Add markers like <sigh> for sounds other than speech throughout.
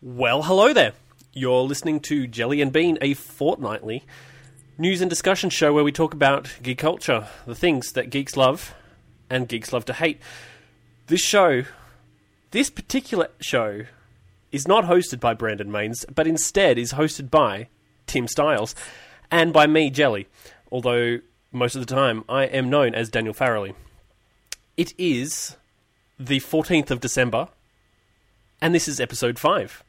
Well, hello there. You're listening to Jelly and Bean, a fortnightly news and discussion show where we talk about geek culture, the things that geeks love and geeks love to hate. This show, this particular show, is not hosted by Brandon Mains, but instead is hosted by Tim Styles and by me, Jelly, although most of the time I am known as Daniel Farrelly. It is the 14th of December, and this is episode 5.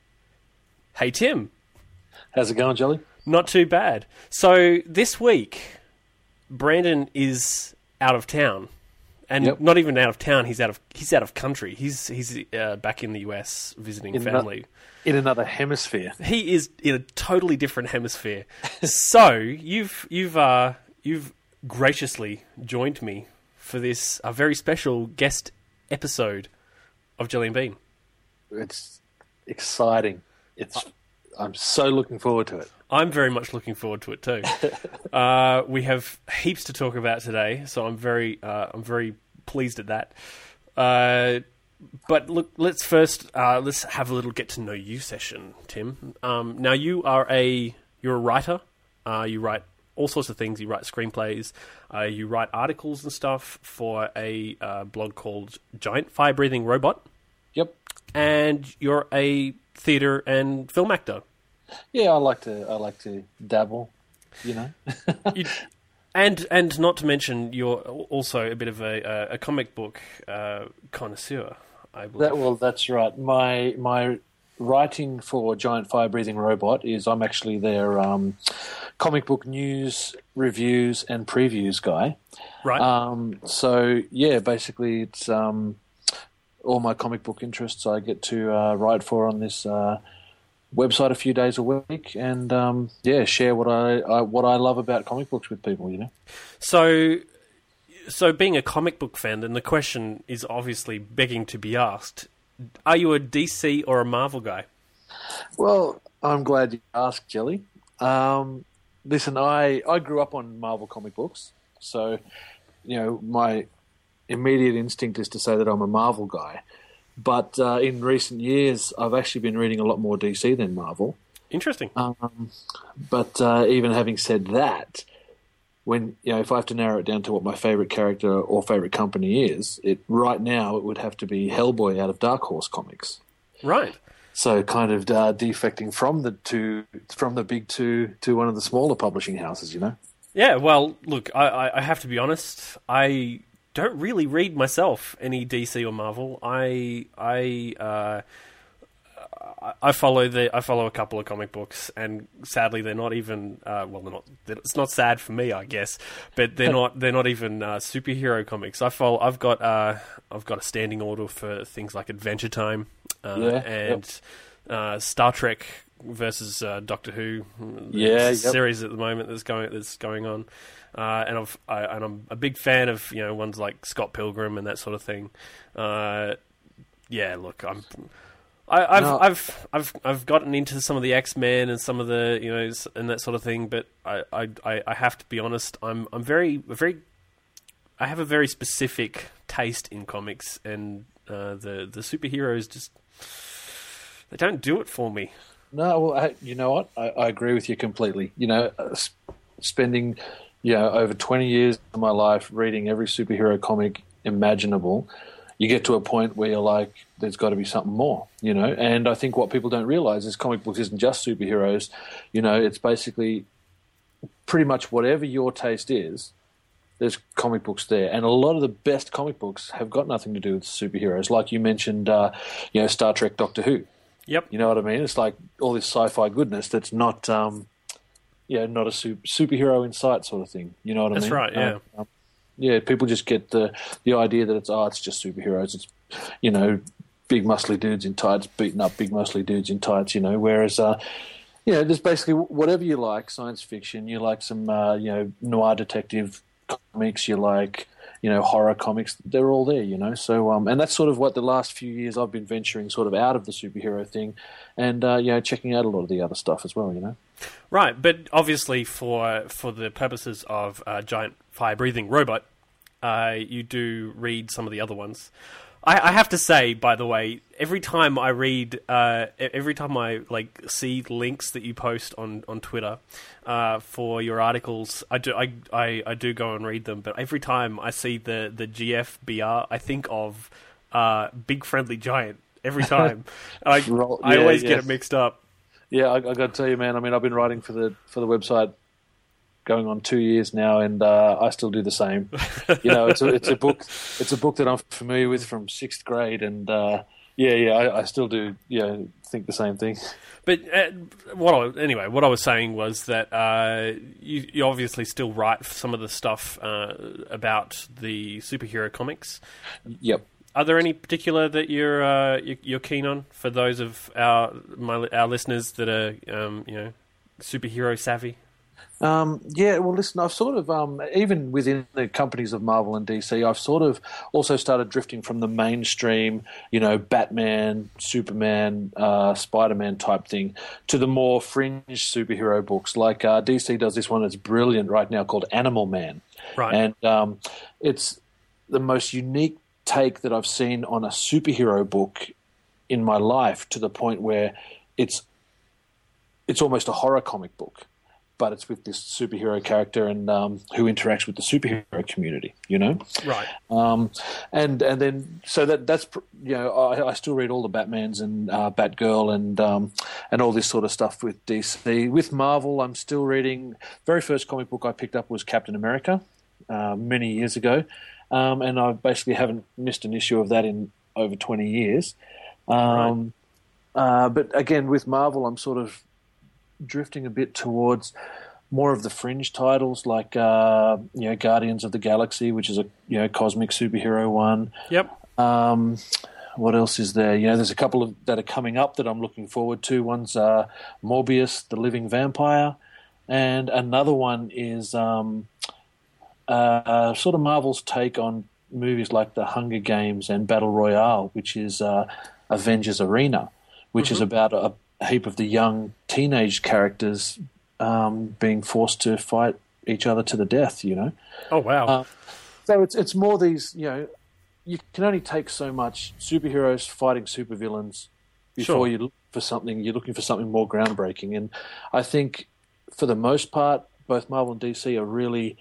Hey, Tim. How's it going, Jelly? Not too bad. So this week, Brandon is out of town, and Yep. not even out of town. He's out of he's out of country. He's he's uh, back in the US visiting In family. In another hemisphere. he is in a totally different hemisphere. <laughs> so you've you've uh, you've graciously joined me for this a very special guest episode of Jelly and Bean. It's exciting. It's. I'm so looking forward to it. I'm very much looking forward to it too. <laughs> uh, we have heaps to talk about today, so I'm very uh, I'm very pleased at that. Uh, but look, let's first uh, let's have a little get to know you session, Tim. Um, now you are a you're a writer. Uh, you write all sorts of things. You write screenplays. Uh, you write articles and stuff for a uh, blog called Giant Fire Breathing Robot, Yep. and you're a theatre and film actor. Yeah, I like to. I like to dabble. You know. <laughs> You- and and not to mention, you're also a bit of a, a, a comic book uh, connoisseur. I believe. that well, that's right. My my writing for Giant Fire Breathing Robot is I'm actually their um, comic book news reviews and previews guy. right? Um, so yeah, basically it's um, all my comic book interests I get to uh, write for on this uh, website a few days a week, and um, yeah, share what I, I what I love about comic books with people. You know, so, so being a comic book fan, then the question is obviously begging to be asked: Are you a DC or a Marvel guy? well, I'm glad you asked, Jelly. Um, listen, I I grew up on Marvel comic books, so you know my immediate instinct is to say that I'm a Marvel guy. But uh, in recent years, I've actually been reading a lot more DC than Marvel. Interesting. Um, but uh, even having said that, when you know, if I have to narrow it down to what my favorite character or favorite company is, it right now it would have to be Hellboy out of Dark Horse Comics. right. So kind of uh, defecting from the two, from the big two to one of the smaller publishing houses, you know. Yeah. Well, look, I, I, I have to be honest. I don't really read myself any DC or Marvel. I I. Uh, I- I follow the I follow a couple of comic books, and sadly, they're not even uh, well. They're not. They're, it's not sad for me, I guess, but they're <laughs> not. They're not even uh, superhero comics. I follow. I've got. Uh, I've got a standing order for things like Adventure Time, uh, Yeah, and uh, Star Trek versus uh, Doctor Who. Yeah, yep. series at the moment that's going that's going on, uh, and I've I, and I'm a big fan of you know ones like Scott Pilgrim and that sort of thing. Uh, yeah, look, I'm. I, I've, No. I've I've I've gotten into some of the X Men and some of the you know and that sort of thing, but I, I, I have to be honest. I'm I'm very very I have a very specific taste in comics, and uh, the the superheroes just they don't do it for me. No, well, I, you know what? I, I agree with you completely. You know, uh, s- spending you know over twenty years of my life reading every superhero comic imaginable, you get to a point where you're like, "There's got to be something more," you know. And I think what people don't realize is comic books isn't just superheroes. You know, it's basically pretty much whatever your taste is. There's comic books there, and a lot of the best comic books have got nothing to do with superheroes. Like you mentioned, uh, you know, Star Trek, Doctor Who. Yep. You know what I mean? It's like all this sci-fi goodness that's not, um, yeah, not a su- superhero in sight sort of thing. You know what That's I mean? That's right, yeah. Um, yeah, people just get the the idea that it's oh, it's just superheroes. It's you know, big muscly dudes in tights beating up big muscly dudes in tights. You know, whereas. Uh, you know, there's basically whatever you like, science fiction. You like some, uh, you know, noir detective comics. You like, you know, horror comics. They're all there, you know. So, um, and that's sort of what the last few years I've been venturing sort of out of the superhero thing, and uh, you know, checking out a lot of the other stuff as well. You know. Right, but obviously for for the purposes of a giant fire breathing robot, uh, you do read some of the other ones. I, I have to say, by the way, every time I read, uh, every time I like see links that you post on on Twitter uh, for your articles, I do I, I I do go and read them. But every time I see the the GFBR, I think of uh, Big Friendly Giant. Every <laughs> time, I Roll- I always yeah. get it mixed up. Yeah, I, I got to tell you, man. I mean, I've been writing for the for the website going on two years now, and uh, I still do the same. <laughs> you know, it's a it's a book it's a book that I'm familiar with from sixth grade, and uh, yeah, yeah, I, I still do. Yeah, think the same thing. <laughs> But uh, what I, anyway, what I was saying was that uh, you, you obviously still write some of the stuff uh, about the superhero comics. Yep. Are there any particular that you're uh, you- you're keen on for those of our my, our listeners that are um, you know superhero savvy? Um, yeah, well, listen, I've sort of, um, even within the companies of Marvel and DC, I've sort of also started drifting from the mainstream, you know, Batman, Superman, uh, Spider Man type thing to the more fringe superhero books. Like uh, DC does this one that's brilliant right now called Animal Man. Right. And um, it's the most unique take that I've seen on a superhero book in my life to the point where it's it's almost a horror comic book, but it's with this superhero character and um, who interacts with the superhero community. You know, right. um, and and then so that that's you know I, I still read all the Batmans and uh, Batgirl and um, and all this sort of stuff with DC. With Marvel, I'm still reading. Very first comic book I picked up was Captain America uh, many years ago, um, and I basically haven't missed an issue of that in over 20 years. Um, uh, but again, with Marvel, I'm sort of drifting a bit towards more of the fringe titles, like uh, you know Guardians of the Galaxy, which is a you know cosmic superhero one. Yep. Um, what else is there? You know, there's a couple of that are coming up that I'm looking forward to. One's uh, Morbius, the Living Vampire, and another one is um, uh, sort of Marvel's take on movies like The Hunger Games and Battle Royale, which is uh, Avengers Arena, which is about a, a heap of the young teenage characters um, being forced to fight each other to the death. You know. Oh wow. Uh, So it's it's more these you know you can only take so much superheroes fighting supervillains before Sure. you look for something you're looking for something more groundbreaking and I think for the most part both Marvel and DC are really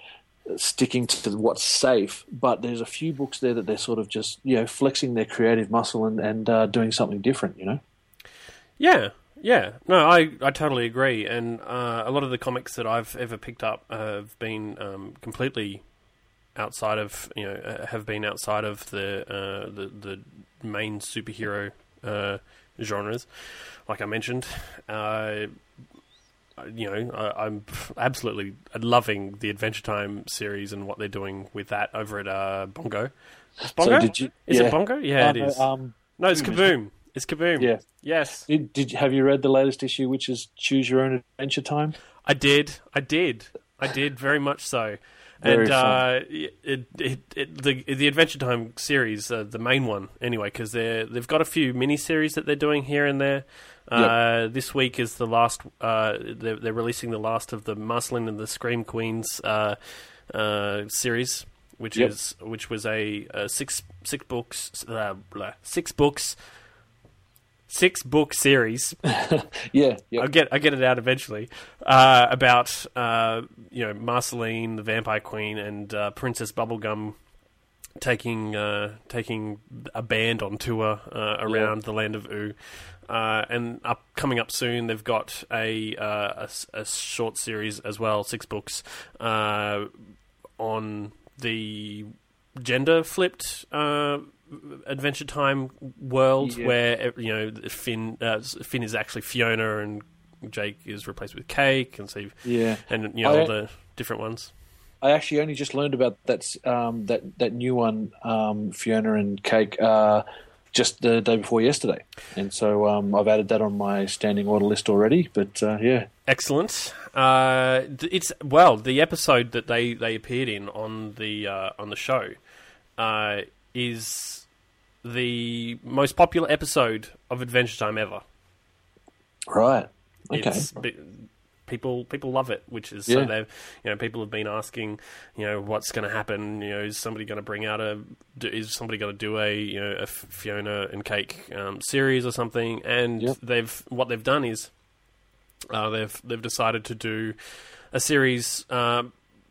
sticking to what's safe but there's a few books there that they're sort of just you know flexing their creative muscle and and uh, doing something different you know Yeah, yeah. No, I, I totally agree. And uh, a lot of the comics that I've ever picked up have been um, completely outside of you know uh, have been outside of the uh, the the main superhero uh, genres, like I mentioned. Uh, you know, I, I'm absolutely loving the Adventure Time series and what they're doing with that over at uh, Bongo. Is Bongo? did you- is yeah. it Bongo? Yeah, Uh, it no, um, no, it's Kaboom. It's Kaboom. Yeah. Yes. did, did have you read the latest issue which is choose your own adventure time I did. I did. I did very much so. Very and uh, it, it, it, the the Adventure Time series, uh, the main one, anyway, because they they've got a few mini series that they're doing here and there. Uh, This week is the last. Uh, they're, they're releasing the last of the Marceline and the Scream Queens uh, uh, series, which Yep. is which was a, a six six books uh, blah, six books six book series <laughs> yeah yeah I'll get I get it out eventually. Uh, about uh, you know Marceline, the Vampire Queen, and uh, Princess Bubblegum taking uh, taking a band on tour uh, around the land of Ooo. Uh, and up coming up soon, they've got a, uh, a a short series as well, six books uh, on the gender flipped uh, Adventure Time world, Yeah. where you know Finn uh, Finn is actually Fiona and Jake is replaced with Cake, and so yeah and you know all the different ones. I actually only just learned about that um, that that new one, um, Fiona and Cake, uh, just the day before yesterday, and so um, I've added that on my standing order list already. But uh, yeah, Excellent. Uh, it's well the episode that they, they appeared in on the uh, on the show uh, is the most popular episode of Adventure Time ever. right, okay, It's, people people love it, which is so they've you know people have been asking you know what's going to happen. You know, is somebody going to bring out a is somebody going to do a you know a Fiona and Cake um, series or something? And Yep. they've what they've done is uh, they've they've decided to do a series uh,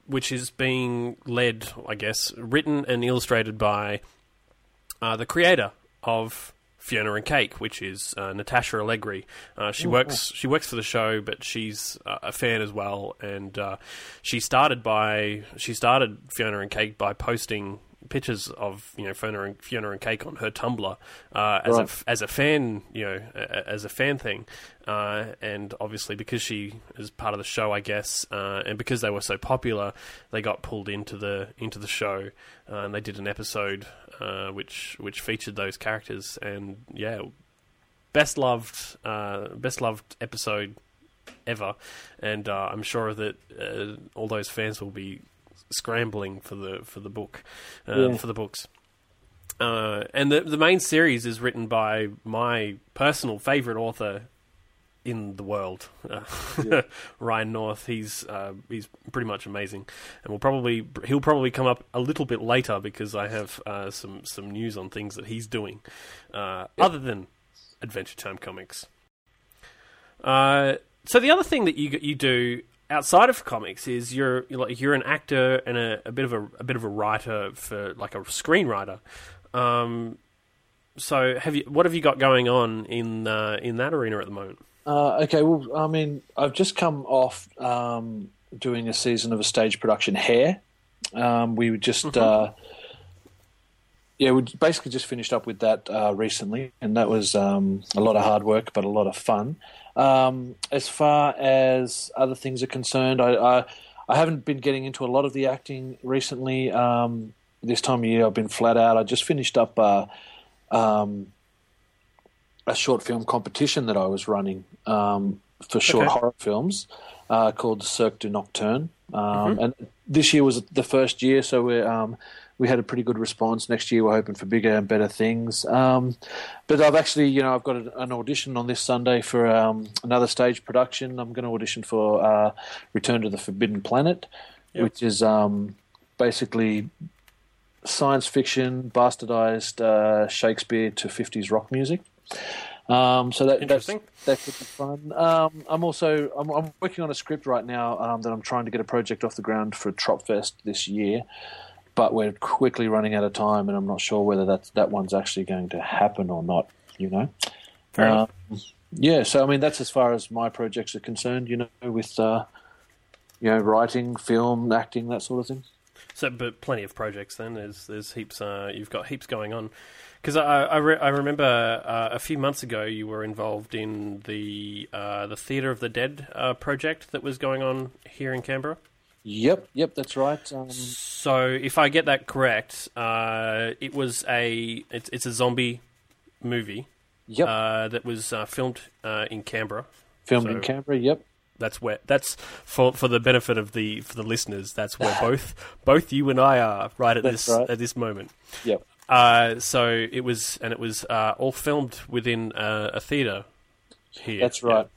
which is being led, I guess, written and illustrated by uh, the creator of Fiona and Cake, which is uh, Natasha Allegri. Uh, she works she works for the show, but she's uh, a fan as well, and uh, she started by she started Fiona and Cake by posting pictures of you know Fiona and Fiona and Cake on her Tumblr uh, as a Right. f- as a fan, you know, a- a- as a fan thing, uh, and obviously because she is part of the show, I guess, uh, and because they were so popular, they got pulled into the into the show, uh, and they did an episode uh, which which featured those characters, and yeah, best loved uh, best loved episode ever, and uh, I'm sure that uh, all those fans will be scrambling for the for the book uh, Yeah. for the books. Uh, and the the main series is written by my personal favorite author in the world, uh, Yeah. <laughs> Ryan North. He's uh, he's pretty much amazing, and we'll probably he'll probably come up a little bit later because I have uh, some some news on things that he's doing, uh, other than Adventure Time comics. Uh, so the other thing that you you do outside of comics is you're you're, an actor and a, a bit of a, a bit of a writer for like a screenwriter. Um, so have you what have you got going on in uh, in that arena at the moment? Uh, okay, well, I mean, I've just come off um, doing a season of a stage production, Hair. Um, we just, uh, yeah, we basically just finished up with that uh, recently, and that was um, a lot of hard work, but a lot of fun. Um, as far as other things are concerned, I, I, I haven't been getting into a lot of the acting recently. Um, this time of year, I've been flat out. I just finished up. Uh, um, a short film competition that I was running um, for short Okay. horror films uh, called Cirque du Nocturne. Um, And this year was the first year, so we um, we had a pretty good response. Next year, we're hoping for bigger and better things. Um, but I've actually, you know, I've got a, an audition on this Sunday for um, another stage production. I'm going to audition for uh, Return to the Forbidden Planet, Yep. which is um, basically science fiction, bastardized uh, Shakespeare to 50s rock music. Um, so that that's, Interesting. that could be fun. Um, I'm also I'm, I'm working on a script right now um, that I'm trying to get a project off the ground for Tropfest this year, but we're quickly running out of time, and I'm not sure whether that that one's actually going to happen or not. You know. Fair enough. Um, yeah, so I mean that's as far as my projects are concerned. You know, with uh, you know writing, film, acting, that sort of thing. So, but plenty of projects. Then there's there's heaps. Uh, you've got heaps going on. Because I I, re- I remember uh, a few months ago you were involved in the uh, the Theatre of the Dead uh, project that was going on here in Canberra. Yep, yep, that's right. Um, So if I get that correct, uh, it was a it's, it's a zombie movie yep, uh, that was uh, filmed uh, in Canberra. filmed so- in Canberra. Yep. That's where that's for for the benefit of the for the listeners. That's where <laughs> both both you and I are right at That's this right. at this moment. Yep. Uh, so it was, and it was uh, all filmed within uh, a theatre here. That's right.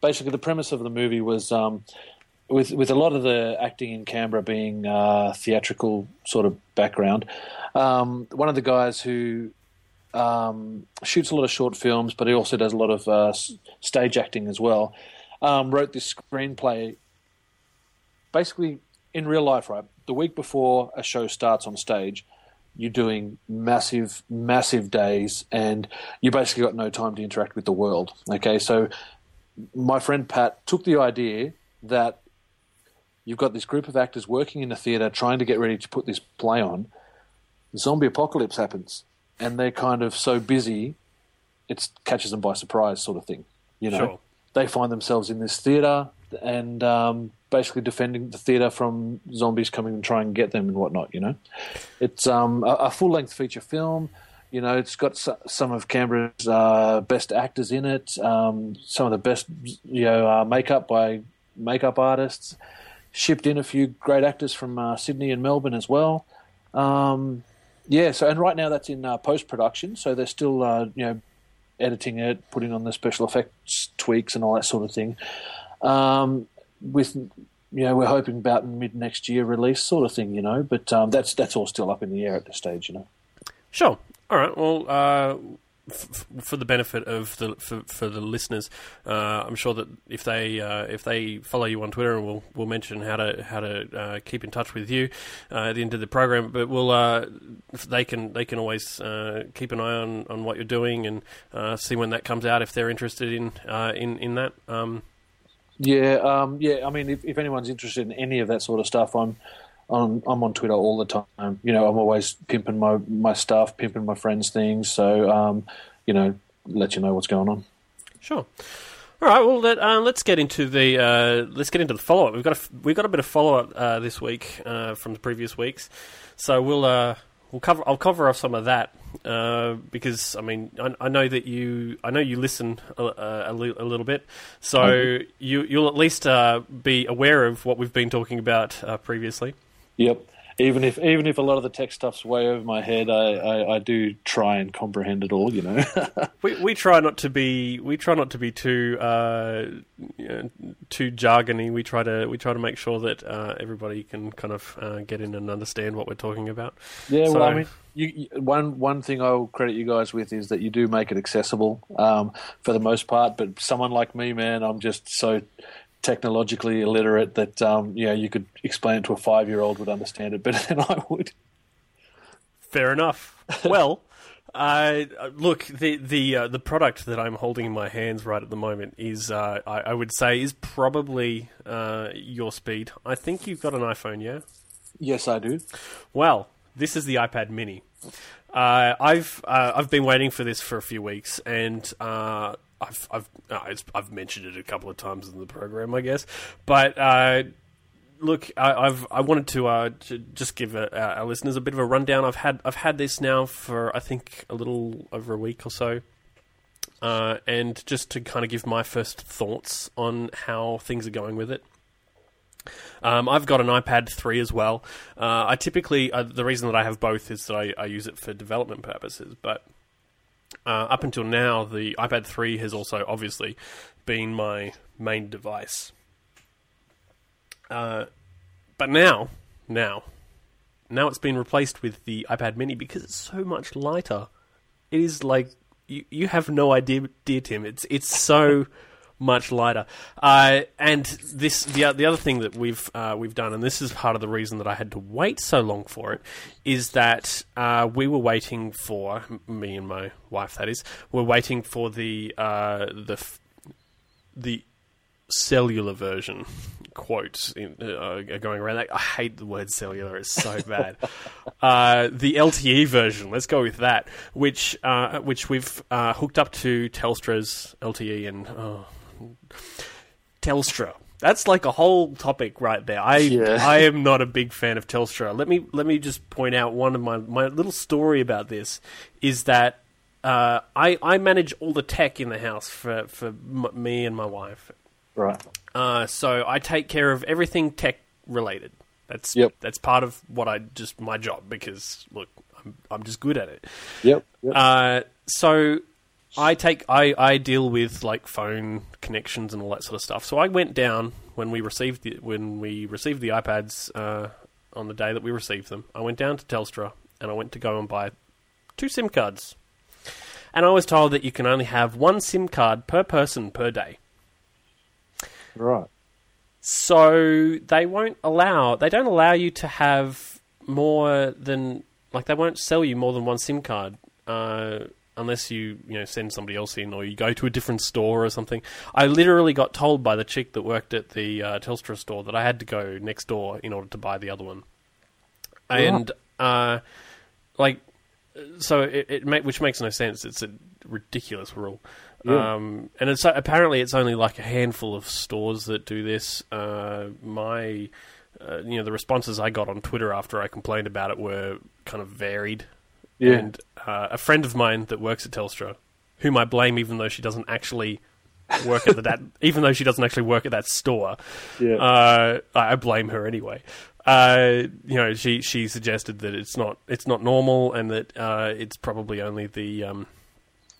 Basically, the premise of the movie was um, with with a lot of the acting in Canberra being uh, theatrical sort of background. Um, one of the guys who um, shoots a lot of short films, but he also does a lot of uh, stage acting as well. Um, wrote this screenplay. Basically, in real life, right? The week before a show starts on stage, you're doing massive, massive days, and you basically got no time to interact with the world. Okay, so my friend Pat took the idea that you've got this group of actors working in a theatre trying to get ready to put this play on. The Zombie apocalypse happens, and they're kind of so busy, it catches them by surprise, sort of thing. You know, Sure. they find themselves in this theatre and um, basically defending the theatre from zombies coming and trying to get them and whatnot. You know, it's um, a, a full length feature film. You know, it's got some of Canberra's uh, best actors in it, um, some of the best you know uh, makeup by makeup artists. Shipped in a few great actors from uh, Sydney and Melbourne as well. Um, yeah, so and right now that's in uh, post production, so they're still uh, you know editing it, putting on the special effects tweaks and all that sort of thing. Um, with you know we're hoping about mid next year release sort of thing, you know. But um, that's that's all still up in the air at this stage, you know. Sure. All right. Well, uh, f- for the benefit of the for, for the listeners, uh, I'm sure that if they uh, if they follow you on Twitter, and we'll we'll mention how to how to uh, keep in touch with you uh, at the end of the program. But we'll uh, they can they can always keep an eye on, on what you're doing and see when that comes out if they're interested in in in that. Um, yeah, um, yeah. I mean, if, if anyone's interested in any of that sort of stuff, I'm on, I'm on Twitter all the time. You know, I'm always pimping my my stuff, pimping my friends' things. So, um, you know, let you know what's going on. Sure. All right. Well, let, uh, let's get into the uh, let's get into the follow up. We've got a, we've got a bit of follow up uh, this week uh, from the previous weeks, so we'll uh, we'll cover I'll cover off some of that uh, because I mean I, I, know that you I know you listen a, a, a little bit, so mm-hmm. you you'll at least be aware of what we've been talking about previously. Yep. Even if even if a lot of the tech stuff's way over my head, I, I, I do try and comprehend it all. You know, <laughs> we we try not to be we try not to be too uh, you know, too jargony. We try to we try to make sure that uh, everybody can kind of uh, get in and understand what we're talking about. Yeah, so, well, I mean, you, you, one one thing I will credit you guys with is that you do make it accessible um, for the most part. But someone like me, man, I'm just so technologically illiterate that um, yeah, you could explain it to a five year old would understand it better <laughs> than I would. Fair enough. <laughs> Well, uh, look, the the uh, the product that I'm holding in my hands right at the moment is, uh, I, I, would say, is probably uh, your speed. I think you've got an iPhone, yeah? Yes, I do. Well, this is the iPad Mini. Uh, I've uh, I've been waiting for this for a few weeks, and I've I've uh, I've mentioned it a couple of times in the program, I guess. But uh, look, I, have I wanted to, uh, to just give a, our listeners a bit of a rundown. I've had I've had this now for I think a little over a week or so. Uh, and just to kind of give my first thoughts on how things are going with it. Um, I've got an iPad 3 as well. Uh, I typically, uh, the reason that I have both is that I, I, use it for development purposes, but uh, up until now, the iPad 3 has also obviously been my main device. Uh, but now, now, now it's been replaced with the iPad Mini because it's so much lighter. It is like you, you have no idea, dear Tim. It's it's so <laughs> much lighter. Uh, and this the the other thing that we've uh, we've done, and this is part of the reason that I had to wait so long for it, is that uh, we were waiting for me and my wife. That is, we're waiting for the uh, the the cellular version quotes in, uh, going around. I hate the word cellular; it's so <laughs> bad. uh, the LTE version, let's go with that, which uh, which we've uh, hooked up to Telstra's LTE, and oh, Telstra. That's like a whole topic right there. I yeah. I am not a big fan of Telstra. Let me let me just point out one of my my little story about this is that uh, I I manage all the tech in the house for for m- me and my wife. Right. Uh, so I take care of everything tech related. That's yep. that's part of what I just my job because look, I'm I'm just good at it. Yep. yep. Uh, so I take I, I deal with like phone connections and all that sort of stuff. So I went down when we received the, when we received the iPads uh, on the day that we received them. I went down to Telstra and I went to go and buy two SIM cards. And I was told that you can only have one SIM card per person per day. Right. So they won't allow they don't allow you to have more than like they won't sell you more than one SIM card. Uh, unless you you know send somebody else in or you go to a different store or something. I literally got told by the chick that worked at the uh, Telstra store that I had to go next door in order to buy the other one, and uh, like so it, it make, which makes no sense. It's a ridiculous rule. Yeah. Um, and it's apparently it's only like a handful of stores that do this. Uh, my uh, you know the responses I got on Twitter after I complained about it were kind of varied. Yeah. And uh, a friend of mine that works at Telstra, whom I blame even though she doesn't actually work at the that <laughs> even though she doesn't actually work at that store. Yeah. Uh, I blame her anyway. Uh, you know, she she suggested that it's not it's not normal and that uh, it's probably only the, um,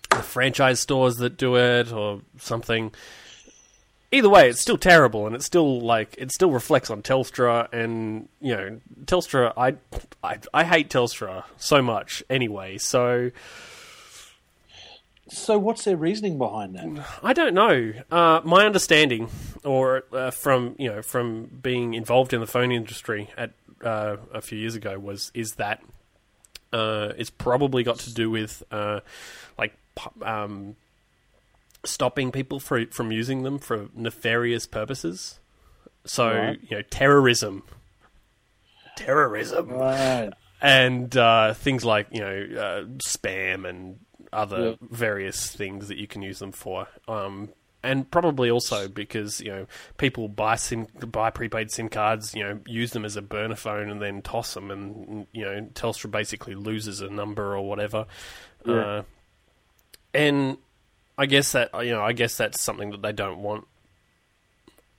the franchise stores that do it or something. Either way, it's still terrible, and it's still like it still reflects on Telstra, and you know, Telstra. I I, I hate Telstra so much anyway. So So, what's their reasoning behind that? I don't know. Uh, my understanding, or uh, from you know from being involved in the phone industry at uh, a few years ago, was is that uh, it's probably got to do with uh, like um, stopping people for, from using them for nefarious purposes. So Right. you know, terrorism, terrorism, Right. and uh, things like you know uh, spam and other Yeah. various things that you can use them for. Um, and probably also because you know people buy sim buy prepaid SIM cards, you know, use them as a burner phone and then toss them, and you know Telstra basically loses a number or whatever. Yeah. Uh, and I guess that you know I guess that's something that they don't want.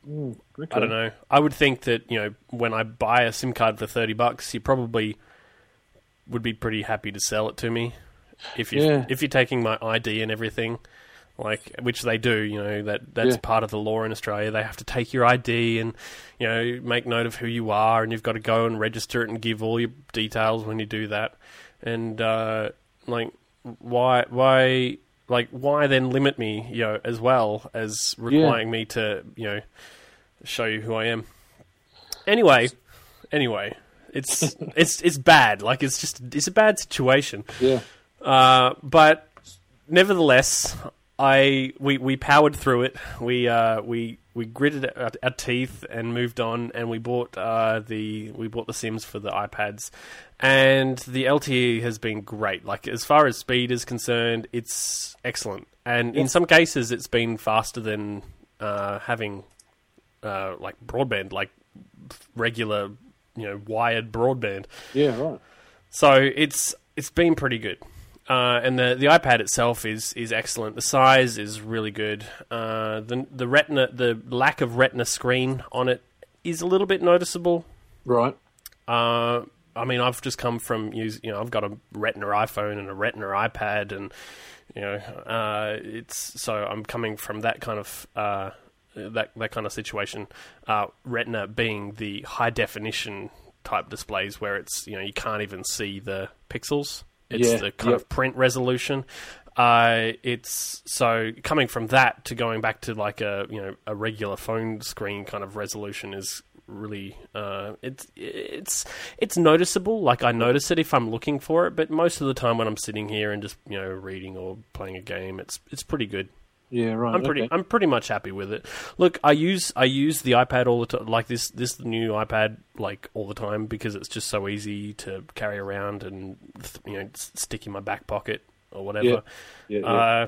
Mm, okay. I don't know. I would think that you know when I buy a SIM card for thirty bucks, you probably would be pretty happy to sell it to me if you Yeah. if you're taking my ID and everything, like which they do. You know that that's Yeah. part of the law in Australia. They have to take your ID and you know make note of who you are, and you've got to go and register it and give all your details when you do that. And uh, like why why like why then limit me you know as well as requiring me to you know show you who I am. Anyway, anyway, it's <laughs> it's it's bad. Like it's just it's a bad situation. Yeah. Uh, but nevertheless, I we, we powered through it. We uh, we we gritted our, our teeth and moved on, and we bought uh, the we bought the Sims for the iPads, and the LTE has been great. Like as far as speed is concerned, it's excellent, and in some cases, it's been faster than uh, having uh, like broadband, like regular you know wired broadband. Yeah. Right. So it's it's been pretty good. Uh, and the, the iPad itself is is excellent. The size is really good. Uh, the the retina the lack of retina screen on it is a little bit noticeable. Right. Uh, I mean, I've just come from use. You know, I've got a Retina iPhone and a Retina iPad, and you know, uh, it's so I'm coming from that kind of uh, that that kind of situation. Uh, Retina being the high definition type displays where it's you know you can't even see the pixels. It's Yeah, the kind yep. of print resolution. Uh, it's so coming from that to going back to like a you know a regular phone screen kind of resolution is really uh, it's it's it's noticeable. Like I notice it if I'm looking for it, but most of the time when I'm sitting here and just you know reading or playing a game, it's it's pretty good. Yeah. Right. I'm pretty okay. I'm pretty much happy with it. Look, I use I use the iPad all the time, like this this new iPad like all the time because it's just so easy to carry around and you know stick in my back pocket or whatever. Yeah. Yeah. yeah. Uh,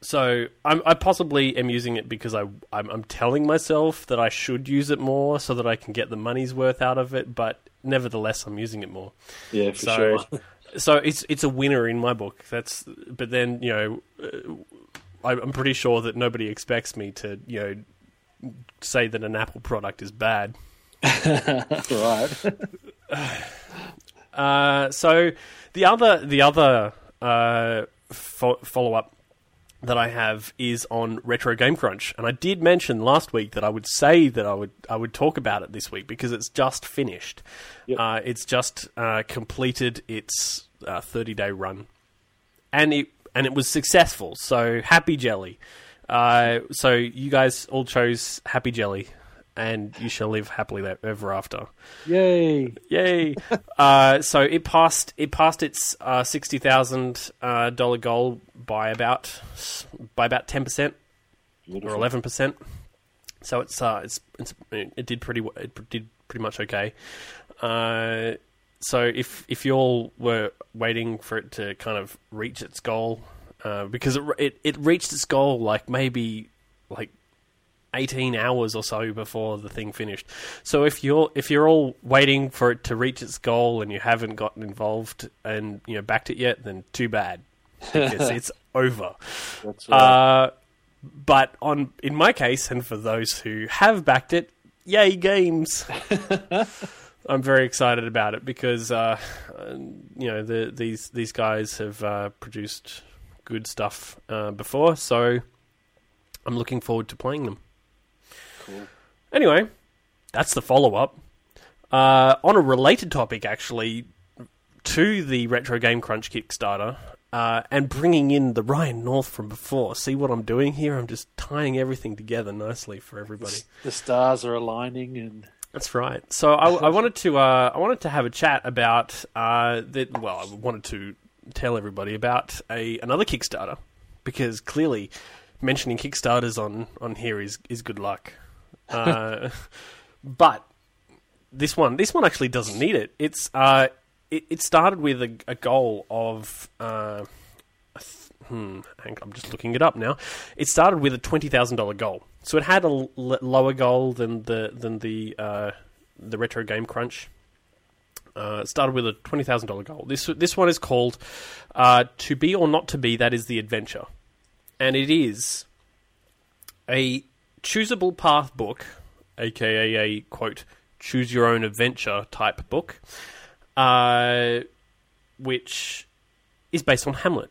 so I'm, I possibly am using it because I I'm, I'm telling myself that I should use it more so that I can get the money's worth out of it. But nevertheless, I'm using it more. yeah. For so- sure. <laughs> So it's it's a winner in my book. That's but then you know uh, I'm pretty sure that nobody expects me to you know say that an Apple product is bad. <laughs> right. <sighs> Uh, so the other the other uh, fo- follow up that I have is on Retro Game Crunch, and I did mention last week that I would say that I would I would talk about it this week because it's just finished. Yep. Uh, it's just uh, completed its thirty day run, and it and it was successful. So happy jelly. Uh, so you guys all chose happy jelly, and you shall live happily ever after. Yay. Yay! <laughs> uh, so it passed. It passed its uh, sixty thousand uh, dollar goal by about by about ten percent or eleven percent. So it's uh, it's, it's it did pretty it did pretty much okay. Uh, so if if you all were waiting for it to kind of reach its goal, uh, because it, it it reached its goal like maybe like 18 hours or so before the thing finished. So if you're if you're all waiting for it to reach its goal and you haven't gotten involved and you know backed it yet, then too bad because <laughs> it's over. That's right. Uh, but on in my case, and for those who have backed it, yay games! <laughs> I'm very excited about it because uh, you know the, these these guys have uh, produced good stuff uh, before, so I'm looking forward to playing them. Cool. Anyway, that's the follow up. Uh, on a related topic, actually, to the Retro Game Crunch Kickstarter, uh, and bringing in the Ryan North from before. See what I'm doing here? I'm just tying everything together nicely for everybody. The stars are aligning, and That's right. So I, I <laughs> wanted to uh, I wanted to have a chat about uh, that. Well, I wanted to tell everybody about a another Kickstarter because clearly mentioning Kickstarters on, on here is is good luck. Uh, <laughs> but this one this one actually doesn't need it. It's uh, it, it started with a, a goal of uh, hmm, I'm just looking it up now. It started with a twenty thousand dollar goal, so it had a l- lower goal than the than the uh, the retro game crunch. Uh, it started with a twenty thousand dollar goal. This this one is called uh, "To Be or Not to Be." That is the adventure, and it is a choosable path book, aka a quote choose your own adventure type book, uh, which is based on Hamlet.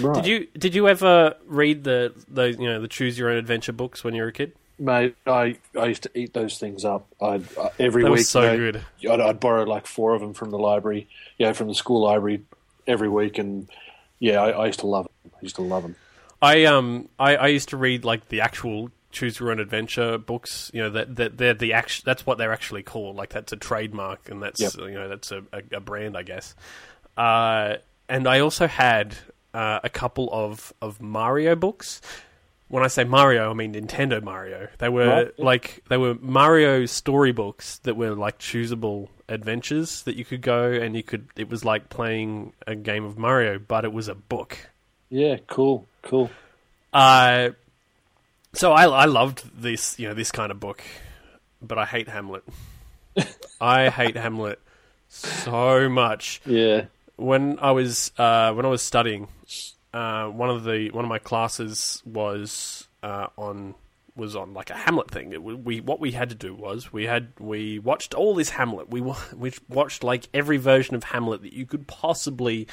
Right. Did you did you ever read the those you know the choose your own adventure books when you were a kid? mate? I I used to eat those things up. I'd uh, every That week. so you know, good. I'd, I'd borrow like four of them from the library, yeah, from the school library every week, and yeah, I, I used to love them. I used to love them. I um I, I used to read like the actual choose your own adventure books. You know that that they're the act- that's what they're actually called. Like that's a trademark and that's Yep. you know that's a, a, a brand, I guess. Uh, and I also had uh, a couple of of Mario books. When I say Mario, I mean Nintendo Mario. They were Right. like they were Mario storybooks that were like choosable adventures that you could go and you could. It was like playing a game of Mario, but it was a book. Yeah, cool, cool. Uh, so I, I loved this, you know, this kind of book, but I hate Hamlet. <laughs> I hate Hamlet so much. Yeah, When I was uh, when I was studying, uh, one of the one of my classes was uh, on was on like a Hamlet thing. It, we, what we had to do was we had we watched all this Hamlet. We <laughs> we watched like every version of Hamlet that you could possibly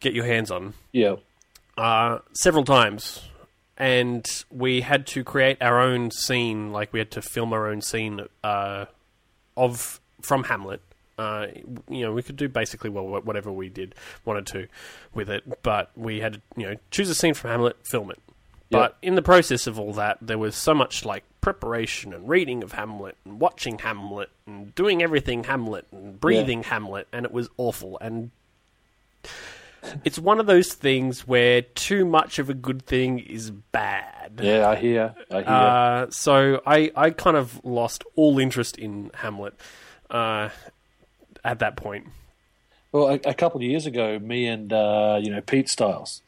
get your hands on yeah, uh, several times, and we had to create our own scene. Like we had to film our own scene uh, of from Hamlet. Uh, you know, we could do basically well whatever we did wanted to with it, but we had to you know choose a scene from Hamlet, film it. But in the process of all that, there was so much like preparation and reading of Hamlet and watching Hamlet and doing everything Hamlet and breathing Hamlet, and it was awful. And it's one of those things where too much of a good thing is bad. yeah. I hear, I hear. Uh, so I, I kind of lost all interest in Hamlet uh, at that point. Well, a, a couple of years ago, me and uh, you know Pete Styles,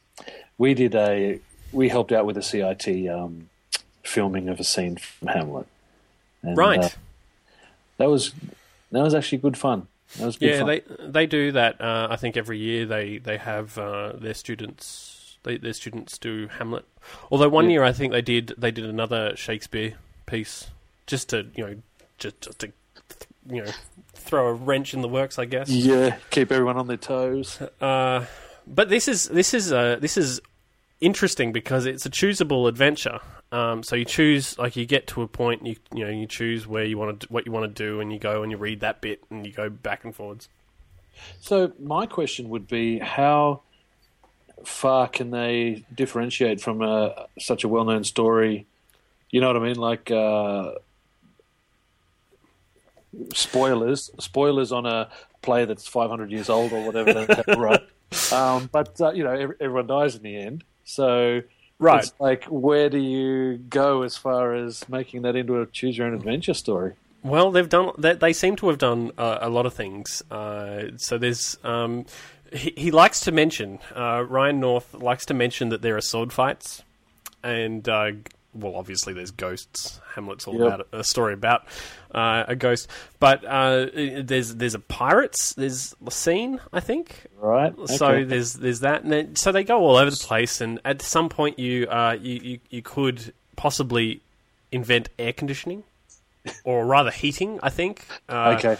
we did a we helped out with a CIT um, filming of a scene from Hamlet. And, Right. uh, that was that was actually good fun. That was good yeah, fun. they they do that. Uh, I think every year they they have uh, their students they, their students do Hamlet. Although one Yeah. year I think they did they did another Shakespeare piece just to you know just, just to you know throw a wrench in the works, I guess. yeah, keep everyone on their toes. Uh, but this is this is uh, this is interesting because it's a choosable adventure. Um, so you choose like you get to a point you you know you choose where you want to what you want to do and you go and you read that bit and you go back and forwards. So my question would be, how far can they differentiate from a, such a well-known story? You know what I mean? Like uh, spoilers, spoilers on a play that's 500 years old or whatever. Right. <laughs> Um, but uh, you know, every, everyone dies in the end. So Right. it's like, where do you go as far as making that into a choose your own adventure story? Well, they've done. They, they seem to have done uh, a lot of things. Uh, so there's. Um, he, he likes to mention. Uh, Ryan North likes to mention that there are sword fights, and uh, well, obviously there's ghosts. Hamlet's all Yep. about a story about uh, a ghost. But uh, there's there's a pirates. There's a scene, I think. Right. So there's there's that, and then, so they go all over the place. And at some point, you uh, you, you you could possibly invent air conditioning, or rather heating. I think. Uh, okay.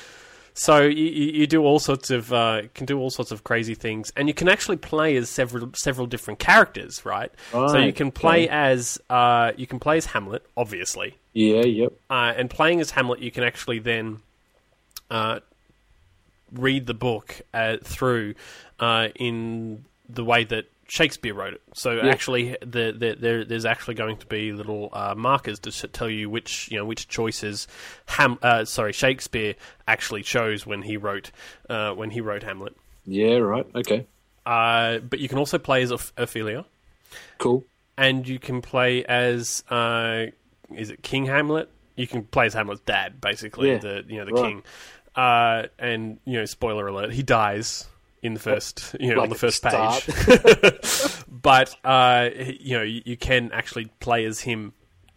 So you, you do all sorts of uh, can do all sorts of crazy things, and you can actually play as several several different characters, right? so you can play okay. as uh, you can play as Hamlet, obviously, Yeah, yep. uh, and playing as Hamlet, you can actually then uh, read the book uh, through uh, in the way that Shakespeare wrote it. So actually, the, the, there, there's actually going to be little uh, markers to tell you which you know which choices Ham uh, sorry Shakespeare actually chose when he wrote uh, when he wrote Hamlet. Yeah, right. Okay. Uh, but you can also play as Oph- Ophelia, Cool. and you can play as uh, is it King Hamlet? You can play as Hamlet's dad, basically Yeah, the you know the right. king. Uh, and you know, spoiler alert, he dies in the first you know Like on the first page. <laughs> but uh, you know, you, can actually play as him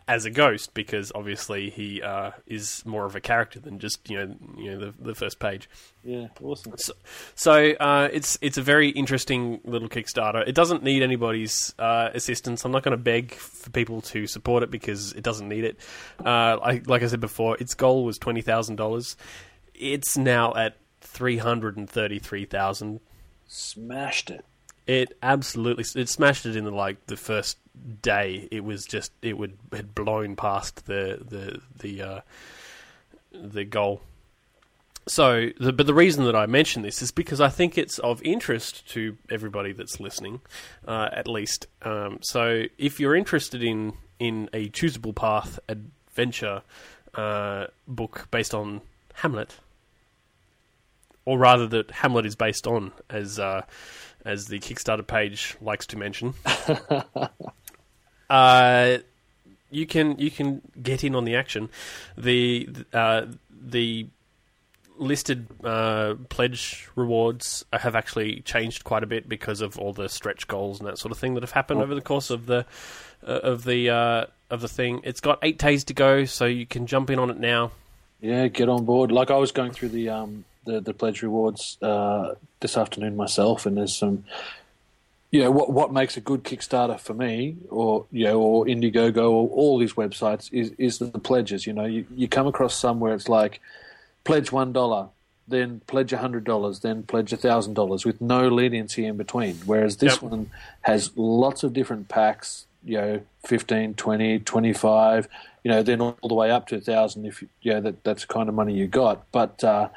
as a ghost because obviously he uh, is more of a character than just you know you know the, the first page. Yeah, awesome. So, so uh, it's it's a very interesting little Kickstarter. It doesn't need anybody's uh, assistance. I'm not going to beg for people to support it because it doesn't need it. Uh, like, like I said before, its goal was twenty thousand dollars. It's now at three hundred and thirty three thousand. Smashed it. It absolutely it smashed it in the like the first day. It was just it would had blown past the the the uh, the goal. So, the, but the reason that I mention this is because I think it's of interest to everybody that's listening, uh, at least. Um, so, if you're interested in in a choosable path adventure uh, book based on Hamlet, or rather that Hamlet is based on, as uh, as the Kickstarter page likes to mention, <laughs> uh, you can you can get in on the action. The uh, the listed uh, pledge rewards have actually changed quite a bit because of all the stretch goals and that sort of thing that have happened over the course of the uh, of the uh, of the thing. It's got eight days to go, so you can jump in on it now. Yeah, get on board. Like I was going through the um the, the pledge rewards uh, this afternoon myself, and there's some. You know what? What makes a good Kickstarter for me, or you know, or Indiegogo, or all these websites is is the pledges. You know, you you come across somewhere it's like pledge one dollar, then pledge a hundred dollars, then pledge a thousand dollars with no leniency in between. Whereas this Yep. one has lots of different packs. You know, 15, 20, 25, you know, then all the way up to a thousand if you you know that that's the kind of money you got. But uh,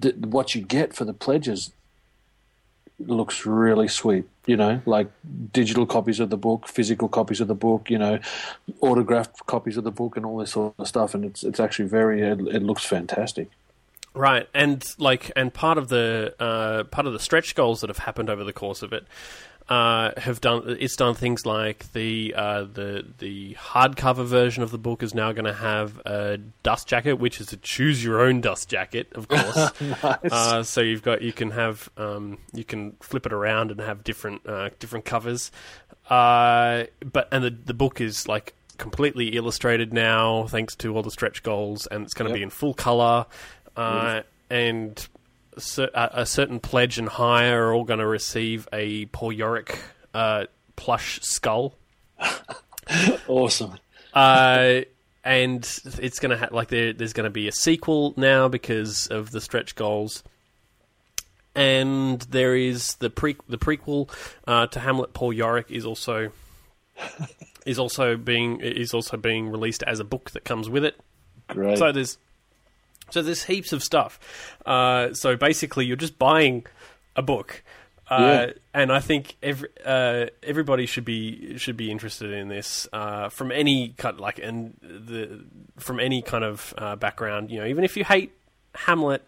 th- what you get for the pledges looks really sweet. You know, like digital copies of the book, physical copies of the book, you know, autographed copies of the book, and all this sort of stuff. And it's it's actually very it, it looks fantastic. Right, and like, and part of the uh, part of the stretch goals that have happened over the course of it uh, have done. It's done things like the uh, the the hardcover version of the book is now going to have a dust jacket, which is a choose your own dust jacket, of course. <laughs> uh, so you've got you can have um, you can flip it around and have different uh, different covers. Uh, but and the the book is like completely illustrated now, thanks to all the stretch goals, and it's going to Yep. be in full color. Uh, and a, a certain pledge and hire are all going to receive a Poor Yorick uh, plush skull. <laughs> Awesome. Uh, and it's going to ha- like there, there's going to be a sequel now because of the stretch goals. And there is the pre the prequel uh, to Hamlet. Poor Yorick is also is also being is also being released as a book that comes with it. Great. So there's so there's heaps of stuff. Uh, so basically, you're just buying a book, uh, Yeah. and I think every, uh, everybody should be should be interested in this uh, from any kind like and the from any kind of uh, background. You know, even if you hate Hamlet,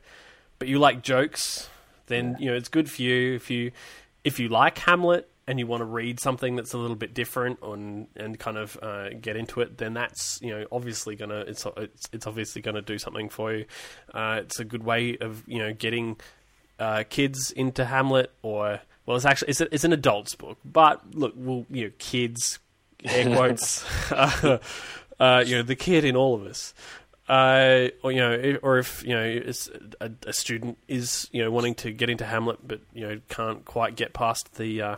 but you like jokes, then you know it's good for you. If you if you like Hamlet and you want to read something that's a little bit different on and kind of uh, get into it, then that's you know obviously gonna it's it's, it's obviously gonna do something for you. Uh, it's a good way of you know getting uh, kids into Hamlet, or well, it's actually it's a, it's an adults book, but look, well, you know, kids, air <laughs> quotes, uh, <laughs> uh, you know, the kid in all of us. Uh, or you know, or if you know, it's a, a student is you know wanting to get into Hamlet, but you know can't quite get past the uh,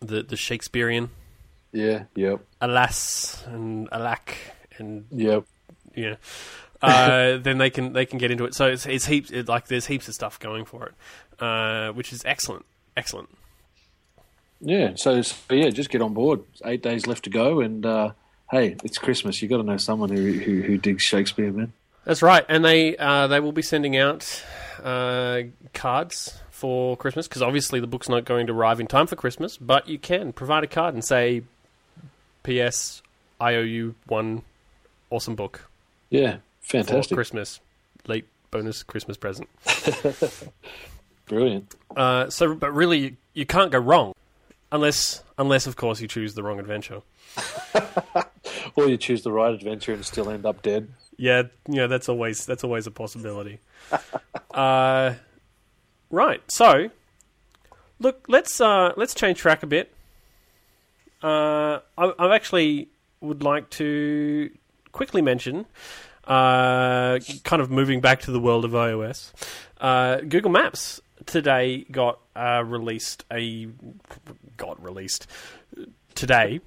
the the Shakespearean yeah. Yep. alas and alack and Yep. yeah. uh, <laughs> then they can they can get into it. So it's, it's heaps it, like there's heaps of stuff going for it, uh, which is excellent, excellent. Yeah, so, so yeah, just get on board. Eight days left to go, and uh, hey, it's Christmas. You got to know someone who, who who digs Shakespeare, man. That's right, and they uh, they will be sending out uh, cards for Christmas because obviously the book's not going to arrive in time for Christmas, but you can provide a card and say, "P.S. I owe you one awesome book Yeah, fantastic, Christmas, late bonus Christmas present." <laughs> brilliant. Uh, so, but really, you, you can't go wrong, unless unless of course you choose the wrong adventure. <laughs> Or you choose the right adventure and still end up dead. Yeah, yeah, that's always that's always a possibility. <laughs> uh, right. So, look, let's uh, let's change track a bit. Uh, I, I actually would like to quickly mention, uh, kind of moving back to the world of iOS. Uh, Google Maps today got uh, released a got released today.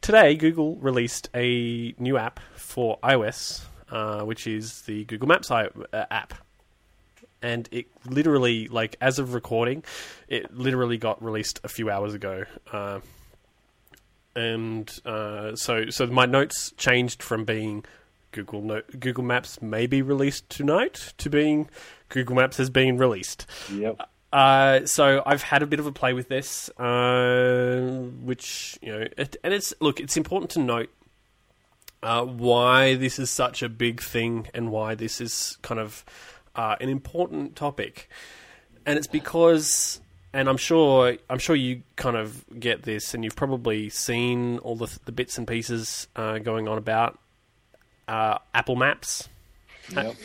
Today, Google released a new app for iOS, uh, which is the Google Maps I- uh, app. And it literally, like, as of recording, it literally got released a few hours ago. Uh, and uh, so, so my notes changed from being Google no- Google Maps may be released tonight to being Google Maps has been released. Yep. Uh, so I've had a bit of a play with this, uh, which you know, it, and it's look, it's important to note uh, why this is such a big thing and why this is kind of uh, an important topic, and it's because, and I'm sure, I'm sure you kind of get this, and you've probably seen all the, the bits and pieces uh, going on about uh, Apple Maps. Yep.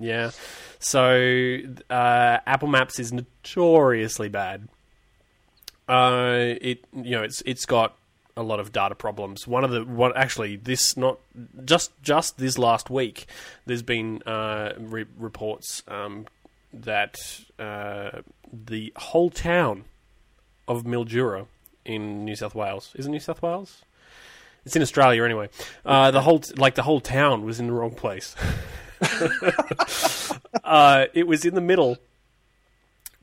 Yeah. So uh, Apple Maps is notoriously bad. Uh, it you know it's it's got a lot of data problems. One of the one actually this not just just this last week. There's been uh, re- reports um, that uh, the whole town of Mildura in New South Wales is it New South Wales? It's in Australia anyway. Uh, the whole like the whole town was in the wrong place. <laughs> uh, it was in the middle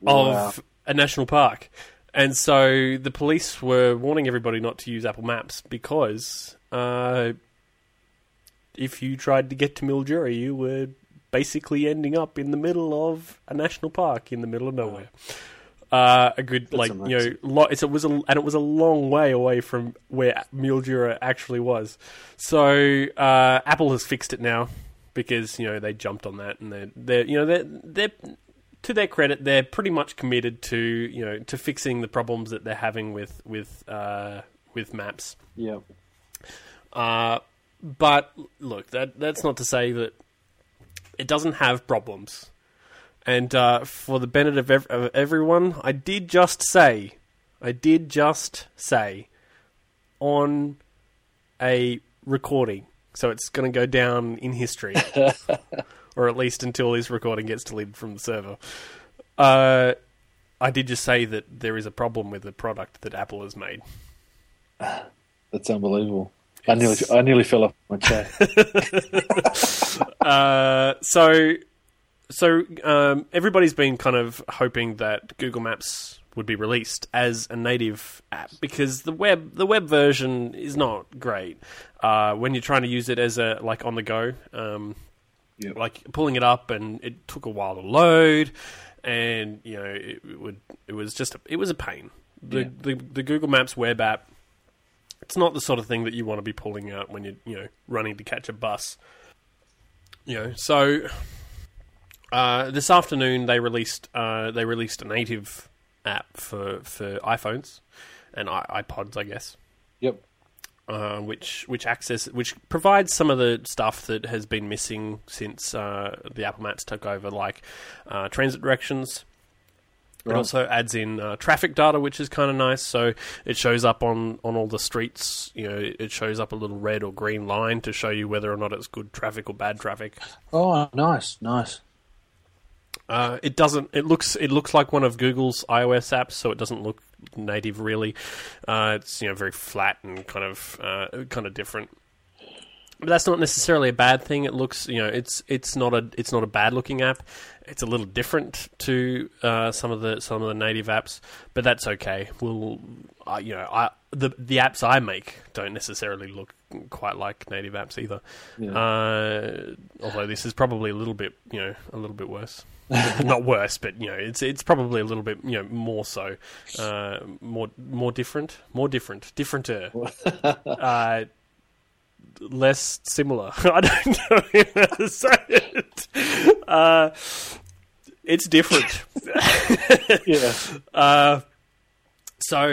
Wow. of a national park, and so the police were warning everybody not to use Apple Maps because uh, if you tried to get to Mildura, you were basically ending up in the middle of a national park in the middle of nowhere. Uh, a good like you know, lo- it's, it was a, and it was a long way away from where Mildura actually was. So uh, Apple has fixed it now because you know they jumped on that and they're they're you know they're they're to their credit they're pretty much committed to you know to fixing the problems that they're having with with uh, with maps. Yep. Uh, but look, that that's not to say that it doesn't have problems. And uh, for the benefit of, ev- of everyone, I did just say, I did just say on a recording, so it's going to go down in history, <laughs> or at least until this recording gets deleted from the server. Uh, I did just say that there is a problem with the product that Apple has made. <sighs> That's unbelievable. I nearly, I nearly fell off my chair. <laughs> Uh, so, so um, everybody's been kind of hoping that Google Maps would be released as a native app because the web the web version is not great uh, when you're trying to use it as a like on the go. Um, Yep. like pulling it up and it took a while to load and you know it, it would it was just a, it was a pain the, Yeah. the the Google Maps web app it's not the sort of thing that you want to be pulling out when you're you know running to catch a bus you know so uh, this afternoon they released uh, they released a native app for for iPhones and iPods I guess Yep. Uh, which which access which provides some of the stuff that has been missing since uh, the Apple Maps took over, like uh, transit directions. It also adds in uh, traffic data, which is kind of nice. So it shows up on, on all the streets. You know, it shows up a little red or green line to show you whether or not it's good traffic or bad traffic. Oh, nice, nice. Uh, it doesn't. It looks. It looks like one of Google's iOS apps, so it doesn't look native really. Uh, it's you know very flat and kind of uh, kind of different. But that's not necessarily a bad thing. It looks, you know, it's it's not a it's not a bad looking app. It's a little different to uh, some of the some of the native apps, but that's okay. We'll, uh, you know, I the the apps I make don't necessarily look quite like native apps either. Yeah. Uh, although this is probably a little bit, you know, a little bit worse. <laughs> Not worse, but you know, it's it's probably a little bit, you know, more so, uh, more more different, more different, differenter, <laughs> uh, less similar. <laughs> I don't know how to say it. Uh, it's different. yeah. Uh, so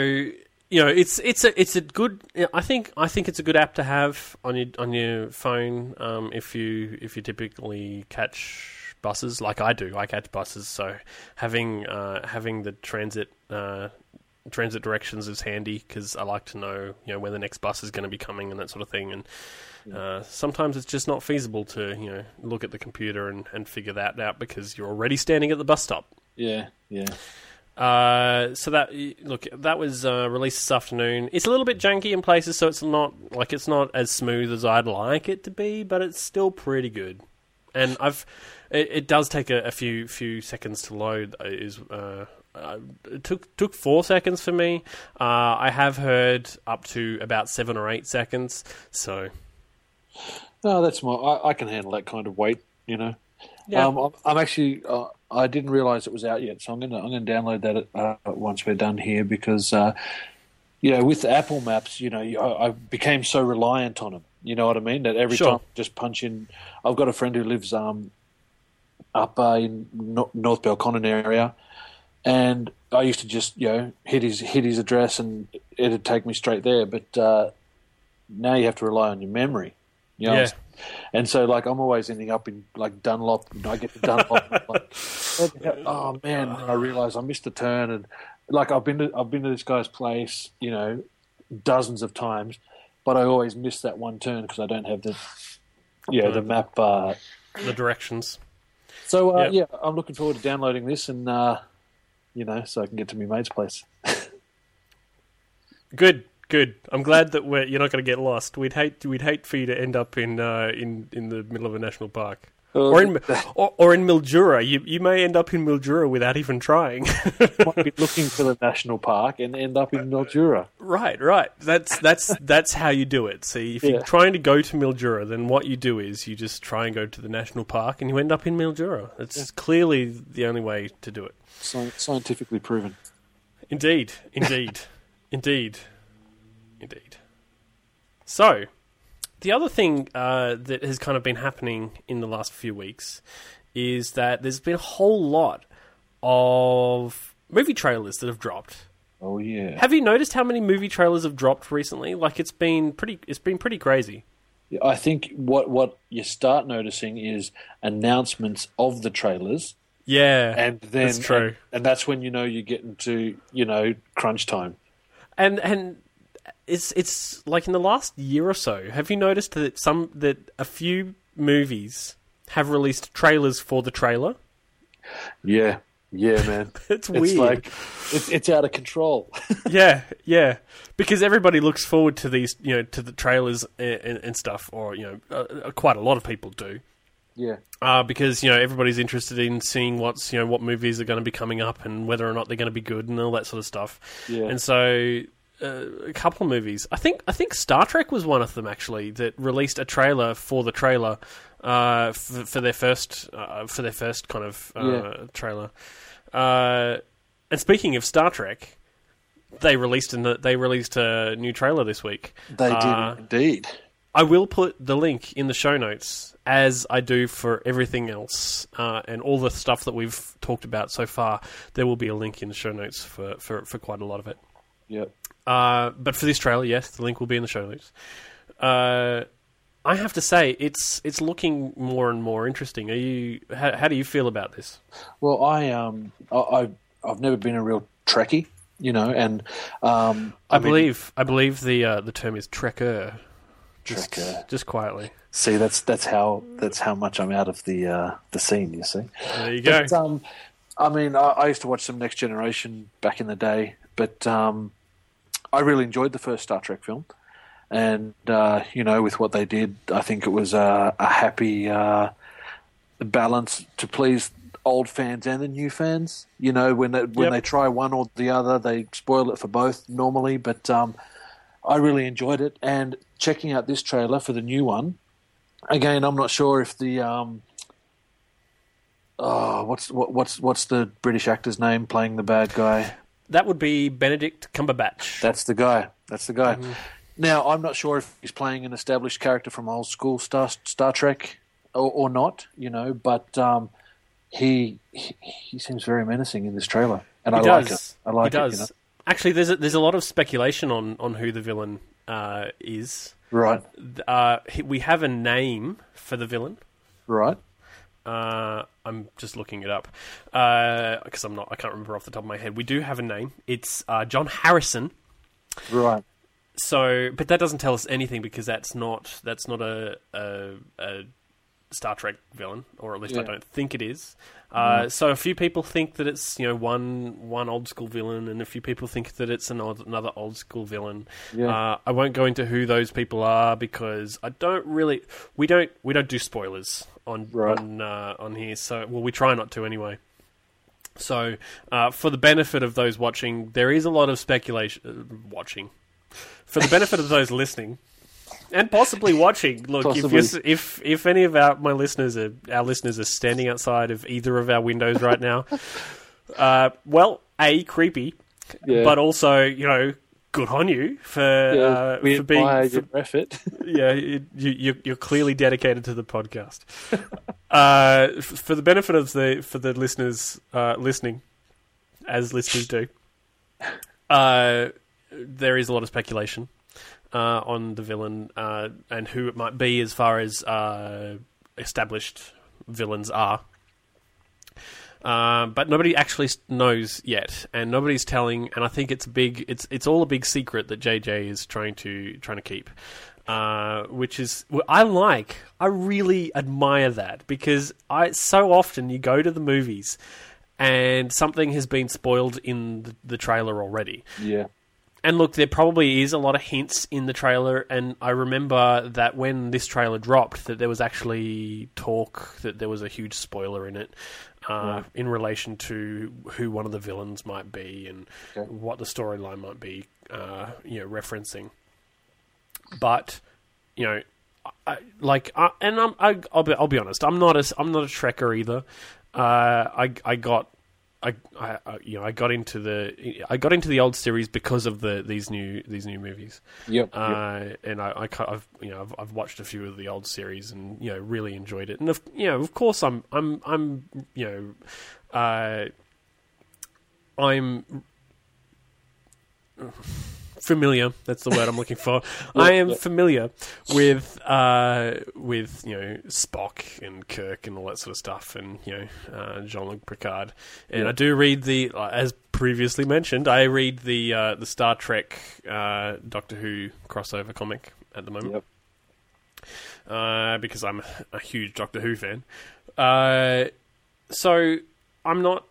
you know, it's it's a it's a good. I think I think it's a good app to have on your on your phone um, if you if you typically catch buses like I do. I catch buses, so having uh, having the transit. Uh, transit directions is handy because I like to know you know when the next bus is going to be coming and that sort of thing and uh, sometimes it's just not feasible to you know look at the computer and, and figure that out because you're already standing at the bus stop Yeah. Yeah. uh, so that look, that was uh, released this afternoon. It's a little bit janky in places, so it's not like it's not as smooth as I'd like it to be, but it's still pretty good. And I've it, it does take a, a few few seconds to load. Is uh, uh, it took took four seconds for me. Uh, I have heard up to about seven or eight seconds. So No, that's my. I, I can handle that kind of weight. You know. Yeah. Um, I'm, I'm actually. Uh, I didn't realize it was out yet, so I'm gonna I'm gonna download that uh, once we're done here because, uh, you know, with Apple Maps, you know, I, I became so reliant on them. You know what I mean? That every Sure. time I just punch in. I've got a friend who lives um, up uh, in no- North Belconnen area, and I used to just you know hit his hit his address and it'd take me straight there. But uh, now you have to rely on your memory. You know, Yeah. and so like I'm always ending up in like Dunlop. I get to Dunlop. like, <laughs> the <laughs> oh man! I realise I missed a turn, and like I've been to I've been to this guy's place, you know, dozens of times, but I always miss that one turn because I don't have the yeah the map. Uh, the directions. So uh, Yep. yeah, I'm looking forward to downloading this and uh, you know so I can get to my mate's place. <laughs> Good, good. I'm glad that we're, you're not going to get lost. We'd hate we'd hate for you to end up in uh, in in the middle of a national park. Um, or in <laughs> or, or in Mildura, you you may end up in Mildura without even trying. might be <laughs> looking for the national park and end up in uh, uh, Mildura. right, right. That's that's that's how you do it. See, if Yeah. you're trying to go to Mildura, then what you do is you just try and go to the national park, and you end up in Mildura. That's clearly the only way to do it. Sci- scientifically proven. Indeed, indeed, <laughs> indeed, indeed. So, the other thing uh, that has kind of been happening in the last few weeks is that there's been a whole lot of movie trailers that have dropped. Oh yeah. Have you noticed how many movie trailers have dropped recently? Like it's been pretty, it's been pretty crazy. Yeah, I think what what you start noticing is announcements of the trailers, Yeah, and then that's true. and, and that's when you know you get into you know crunch time. and and it's it's like in the last year or so. Have you noticed that some that a few movies have released trailers for the trailer? Yeah, yeah, man. <laughs> It's it's weird. like it's it's out of control. <laughs> yeah, yeah, because everybody looks forward to these, you know, to the trailers and, and, and stuff, or you know, uh, uh, quite a lot of people do. yeah, Uh, because you know everybody's interested in seeing what's you know what movies are going to be coming up and whether or not they're going to be good and all that sort of stuff. Yeah. And so a couple of movies. I think I think Star Trek was one of them actually that released a trailer for the trailer uh, for, for their first uh, for their first kind of uh, Yeah. trailer. Uh, and speaking of Star Trek, they released an, they released a new trailer this week. they Uh, did indeed. I will put the link in the show notes as I do for everything else uh, and all the stuff that we've talked about so far. There will be a link in the show notes for, for, for quite a lot of it. Yep. Uh, but for this trailer, yes, the link will be in the show notes. Uh, I have to say, it's it's looking more and more interesting. Are you? How, how do you feel about this? Well, I um, I, I I've never been a real Trekkie, you know, and um, I, mean, believe I believe the uh, the term is trekker. Just, Trekker. just quietly. See, that's that's how that's how much I'm out of the uh, the scene. You see. There you go. But, um, I mean, I, I used to watch some Next Generation back in the day, but um, I really enjoyed the first Star Trek film. and uh, you know, with what they did, I think it was a, a happy uh, balance to please old fans and the new fans. You know, when they, when Yep. they try one or the other, they spoil it for both normally. But um, I really enjoyed it, and checking out this trailer for the new one. Again, I'm not sure if the um, oh, what's what, what's what's the British actor's name playing the bad guy? That would be Benedict Cumberbatch. That's the guy. That's the guy. Mm-hmm. Now, I'm not sure if he's playing an established character from old school Star Star Trek or, or not, you know, but um, he, he he seems very menacing in this trailer, and he I does. like it. I like he it. does. You know? Actually, there's a, there's a lot of speculation on, on who the villain uh, is. Right, Uh, we have a name for the villain. right. Uh, I'm just looking it up because I'm not. I can't remember off the top of my head. We do have a name. It's uh, John Harrison. Right. So, but that doesn't tell us anything because that's not that's not a a, a Star Trek villain, or at least I don't think it is. Uh, So a few people think that it's you know one one old school villain, and a few people think that it's an old, another old school villain. Yeah. Uh, I won't go into who those people are because I don't really we don't we don't do spoilers on Right. on uh, on here. So well, we try not to anyway. So, uh, for the benefit of those watching, there is a lot of speculation. Uh, watching, for the benefit of those listening, and possibly watching. Look, if Possibly. you're, if if any of our my listeners are our listeners are standing outside of either of our windows right now, <laughs> uh, well, a creepy, Yeah. but also you know good on you for Yeah, uh, we for being for- effort. <laughs> yeah, you, you, you're- you're clearly dedicated to the podcast. <laughs> uh, f- for the benefit of the for the listeners uh, listening, as listeners do, uh, there is a lot of speculation uh, on the villain uh, and who it might be, as far as uh, established villains are. Uh, but nobody actually knows yet, and nobody's telling. And I think it's big. It's it's all a big secret that JJ is trying to trying to keep, uh, which is I like. I really admire that because I so often you go to the movies, and something has been spoiled in the, the trailer already. yeah. And look, there probably is a lot of hints in the trailer, and I remember that when this trailer dropped, that there was actually talk that there was a huge spoiler in it, uh, in relation to who one of the villains might be and Okay. what the storyline might be, uh, you know, referencing. But you know, I, like, I, and I'm, I, I'll be, I'll be honest, I'm not a, I'm not a Trekker either. Uh, I, I got, I, I, I, you know, I got into the, I got into the old series because of the these new these new movies. Yep. yep. Uh, and I, I, I've you know, I've, I've watched a few of the old series and you know really enjoyed it. And of, you know, of course, I'm, I'm, I'm, you know, uh, I'm familiar. That's the word I'm looking for. <laughs> I am yeah. familiar with, uh, with you know Spock and Kirk and all that sort of stuff, and you know uh, Jean-Luc Picard. And Yeah. I do read the, uh, as previously mentioned, I read the uh, the Star Trek uh, Doctor Who crossover comic at the moment Yep. uh, because I'm a huge Doctor Who fan. Uh, so I'm not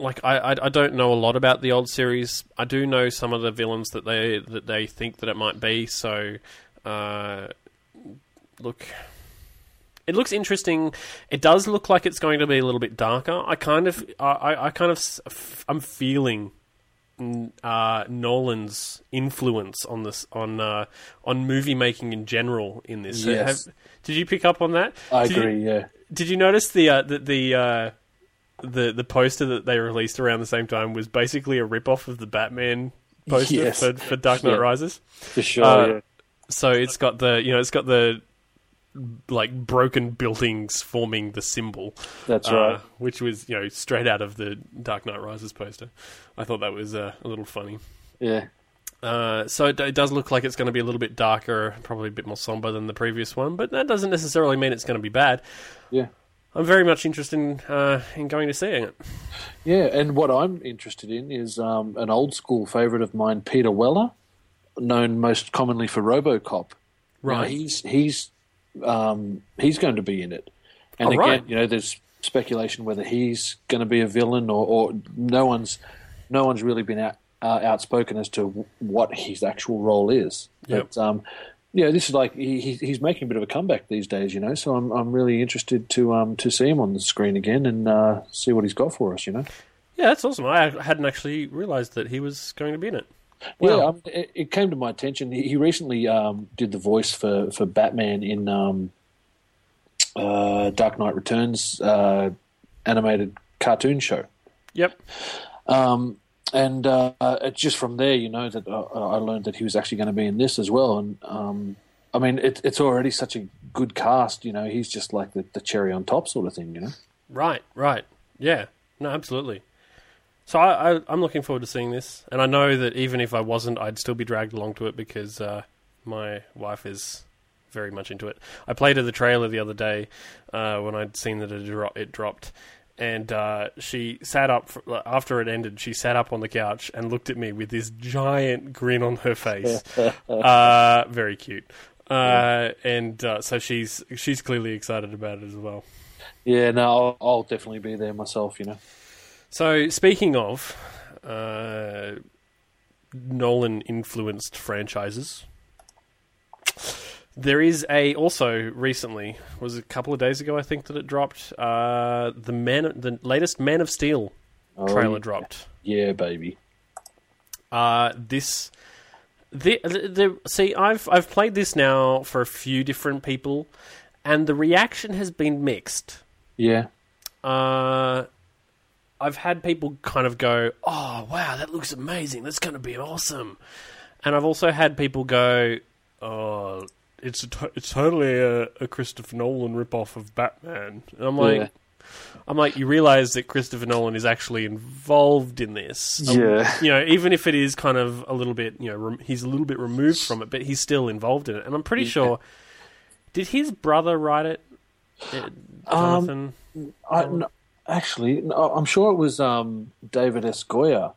like I, I I don't know a lot about the old series. I do know some of the villains that they that they think that it might be. So uh, look. It looks interesting. It does look like it's going to be a little bit darker. I kind of, I, I- kind of, I'm feeling uh, Nolan's influence on this, on uh, on movie making in general in this. Yes. have- did you pick up on that? I Did you- agree. yeah. did you notice the uh, the the, uh, the the poster that they released around the same time was basically a rip off of the Batman poster Yes. for, for Dark Knight Yeah. Rises? For sure. Uh, yeah. So it's got the you know it's got the like broken buildings forming the symbol, That's uh, right. which was you know straight out of the Dark Knight Rises poster. I thought that was uh, a little funny. Yeah. Uh, so it, it does look like it's going to be a little bit darker, probably a bit more somber than the previous one, but that doesn't necessarily mean it's going to be bad. Yeah. I'm very much interested in, uh, in going to seeing it. Yeah, and what I'm interested in is um, an old school favourite of mine, Peter Weller, known most commonly for RoboCop. Now, Right. he's he's um, he's going to be in it, and Oh, again, right. you know, there's speculation whether he's going to be a villain or, or no one's no one's really been out, uh, outspoken as to what his actual role is. Yep. But um, yeah, this is like he, he- he's making a bit of a comeback these days, you know. So I'm I'm really interested to um to see him on the screen again and uh, see what he's got for us, you know. Yeah, that's awesome. I hadn't actually realised that he was going to be in it. Yeah, I mean, it, it came to my attention. He, he recently um, did the voice for, for Batman in um, uh, Dark Knight Returns uh, animated cartoon show. Yep. Um, and uh, it's just from there, you know, that uh, I learned that he was actually going to be in this as well. And um, I mean, it, it's already such a good cast, you know. He's just like the, the cherry on top sort of thing, you know. Right, right. Yeah, no, absolutely. So I, I, I'm looking forward to seeing this, and I know that even if I wasn't, I'd still be dragged along to it because uh, my wife is very much into it. I played her the trailer the other day uh, when I'd seen that it, dro- it dropped, and uh, she sat up for, after it ended. She sat up on the couch and looked at me with this giant grin on her face. <laughs> uh, very cute. Uh, and uh, so she's she's clearly excited about it as well. Yeah, no, I'll, I'll definitely be there myself, you know. So, speaking of uh, Nolan influenced franchises, there is a also recently was a couple of days ago I think that it dropped uh, the man the latest Man of Steel Oh, trailer yeah. dropped. Yeah, baby. Uh, this the, the, the see I've I've played this now for a few different people, and the reaction has been mixed. Yeah. Uh, I've had people kind of go, "Oh, wow, that looks amazing. That's going to be awesome," and I've also had people go, "Oh, it's a to- it's totally a, a Christopher Nolan ripoff of Batman." And I'm like, Yeah. I'm like, you realize that Christopher Nolan is actually involved in this. Um, Yeah. you know, even if it is kind of a little bit, you know, rem- he's a little bit removed from it, but he's still involved in it. And I'm pretty Yeah. sure, did his brother write it? Uh, Um, Jonathan. I, no, actually, no, I'm sure it was um, David S. Goyer.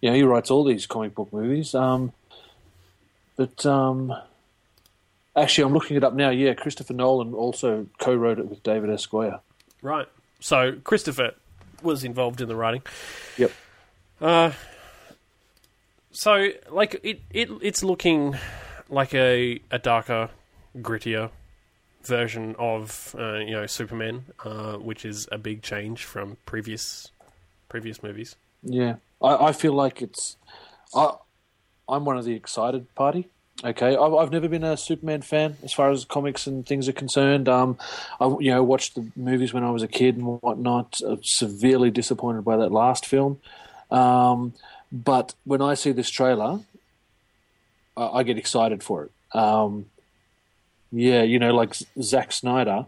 You know, he writes all these comic book movies. Um, but um, actually, I'm looking it up now. Yeah, Christopher Nolan also co-wrote it with David S. Goyer. Right. So Christopher was involved in the writing. Yep. Uh, so like it, it it's looking like a a darker, grittier version of uh, you know Superman, uh, which is a big change from previous previous movies. Yeah, I, I feel like it's. I, I'm one of the excited party. Okay, I've, I've never been a Superman fan as far as comics and things are concerned. Um, I you know watched the movies when I was a kid and whatnot. Uh, severely disappointed by that last film. Um, but when I see this trailer, I, I get excited for it. Um, yeah, you know, like Zack Snyder,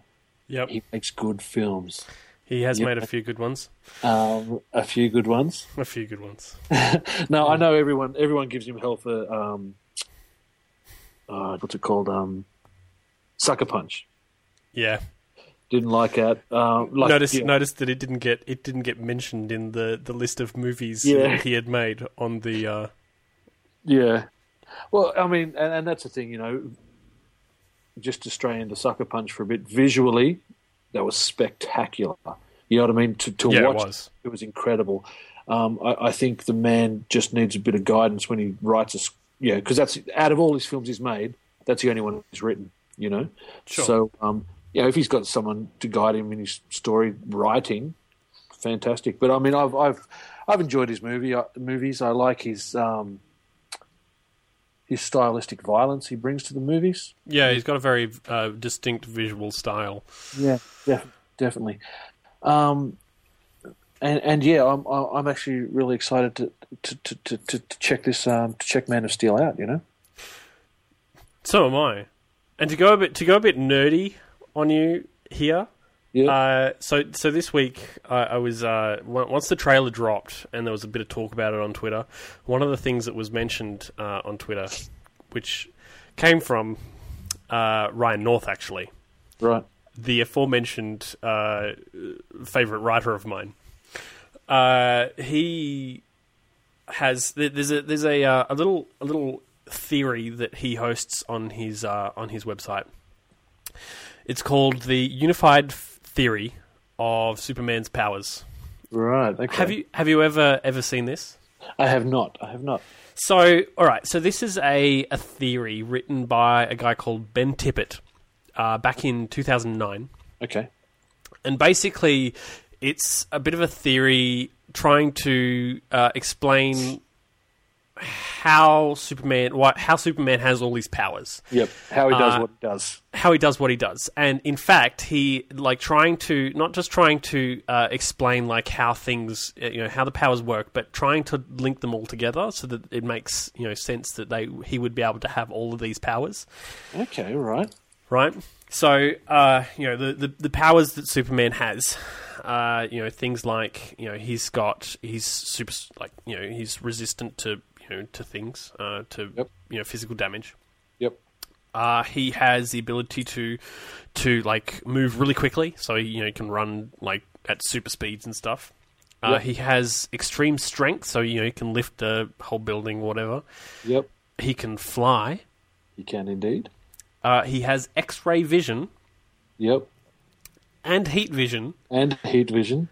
Yep. he makes good films. He has Yep. made a few good ones. Um, a few good ones. A few good ones. <laughs> No, I know everyone. Everyone gives him hell for um, uh, what's it called? Um, Sucker Punch. Yeah. Didn't like that. Um, like, notice yeah. notice that it didn't get it didn't get mentioned in the, the list of movies Yeah. that he had made on the uh, Yeah. Well, I mean, and, and that's the thing, you know. Just to stray into Sucker Punch for a bit, visually, that was spectacular. You know what I mean? To to Yeah, it watch, was. it was incredible. Um, I, I think the man just needs a bit of guidance when he writes a, yeah, because that's out of all his films he's made, that's the only one he's written. You know, Sure. so um, yeah, if he's got someone to guide him in his story writing, fantastic. But I mean, I've I've I've enjoyed his movie uh, movies. I like his um, his stylistic violence he brings to the movies. Yeah, he's got a very uh, distinct visual style. Yeah, def- definitely. Um, and and yeah, I'm I'm actually really excited to to to, to, to check this um, to check Man of Steel out. You know. So am I. And to go a bit to go a bit nerdy on you here. Yeah. Uh, so so this week I, I was uh, on- once the trailer dropped and there was a bit of talk about it on Twitter. One of the things that was mentioned uh, on Twitter, which came from uh, Ryan North actually, right. the aforementioned uh, favorite writer of mine. Uh, he has th- there's a there's a uh, a little a little theory that he hosts on his uh, on his website. It's called the Unified Theory of Superman's powers. Right. Okay. Have you have you ever ever seen this? I have not. I have not. So, all right. So this is a, a theory written by a guy called Ben Tippett uh, back in 2009. Okay. And basically, it's a bit of a theory trying to uh, explain how Superman, why, how Superman has all these powers, Yep. How he does Uh, what he does. how he does what he does, and in fact, he like trying to not just trying to uh, explain like how things, uh, you know, how the powers work, but trying to link them all together so that it makes you know sense that they he would be able to have all of these powers. Okay. Right. Right? So, uh, you know, the, the, the powers that Superman has, uh, you know, things like, you know, he's got, he's super, like, you know, he's resistant to, you know, to things, uh, to, Yep. you know, physical damage. Yep. Uh, he has the ability to, to like move really quickly, so he, you know, he can run like at super speeds and stuff. Uh, Yep. He has extreme strength, so you know he can lift a whole building, whatever. Yep. He can fly. He can indeed. Uh, he has X-ray vision Yep. and heat vision. And heat vision.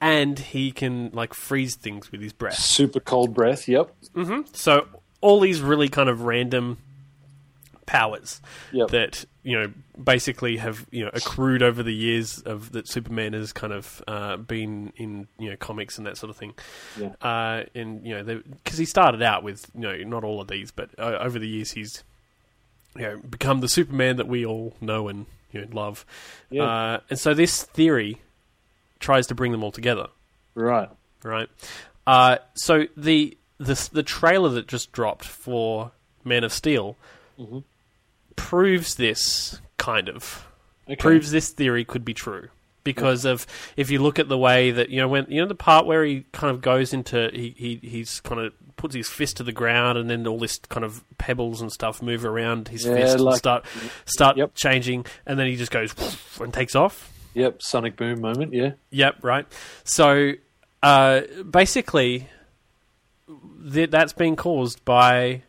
and he can like freeze things with his breath. Super cold breath. Yep. So all these really kind of random powers Yep. that you know basically have you know accrued over the years of that Superman has kind of uh, been in you know comics and that sort of thing. Yeah. Uh, and you know because he started out with you know not all of these, but uh, over the years he's you know become the Superman that we all know and you know love. Yeah. Uh, and so this theory tries to bring them all together. Right. right? Uh, so the the the trailer that just dropped for Man of Steel Mm-hmm. proves this kind of Okay. proves this theory could be true because of if you look at the way that you know when you know the part where he kind of goes into he, he he's kind of puts his fist to the ground and then all this kind of pebbles and stuff move around his Yeah, fist and start start Yep. changing and then he just goes and takes off Yep. Sonic boom moment. Yeah. Yep, right. So uh, basically, th- that's being caused by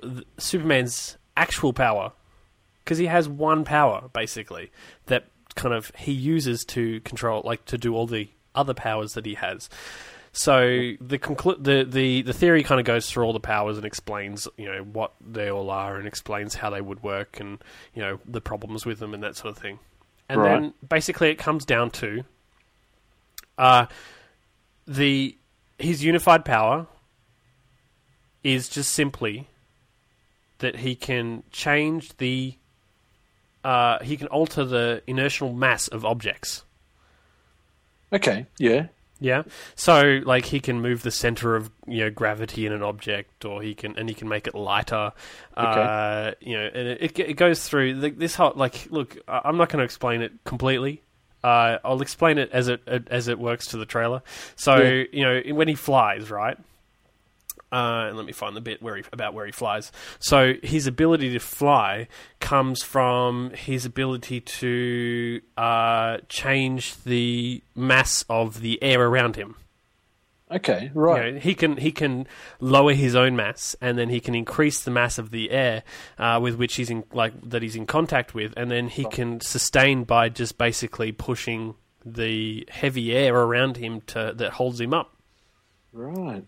th- Superman's actual power because he has one power basically that kind of he uses to control, like to do all the other powers that he has. So the conclu- the, the the theory kind of goes through all the powers and explains you know what they all are and explains how they would work and you know the problems with them and that sort of thing. And Right. then basically it comes down to uh, the his unified power is just simply that he can change the uh, he can alter the inertial mass of objects. Okay. Yeah. Yeah. So like he can move the center of you know gravity in an object, or he can and he can make it lighter. Uh, you know, and it, it goes through the, this whole like look. I'm not going to explain it completely. Uh, I'll explain it as it as it works to the trailer. So Yeah. you know when he flies, right? Uh, and let me find the bit where he, about where he flies. So his ability to fly comes from his ability to uh, change the mass of the air around him. Okay. You Right. know, he can he can lower his own mass, and then he can increase the mass of the air uh, with which he's in like that he's in contact with, and then he can sustain by just basically pushing the heavy air around him to that holds him up. Right.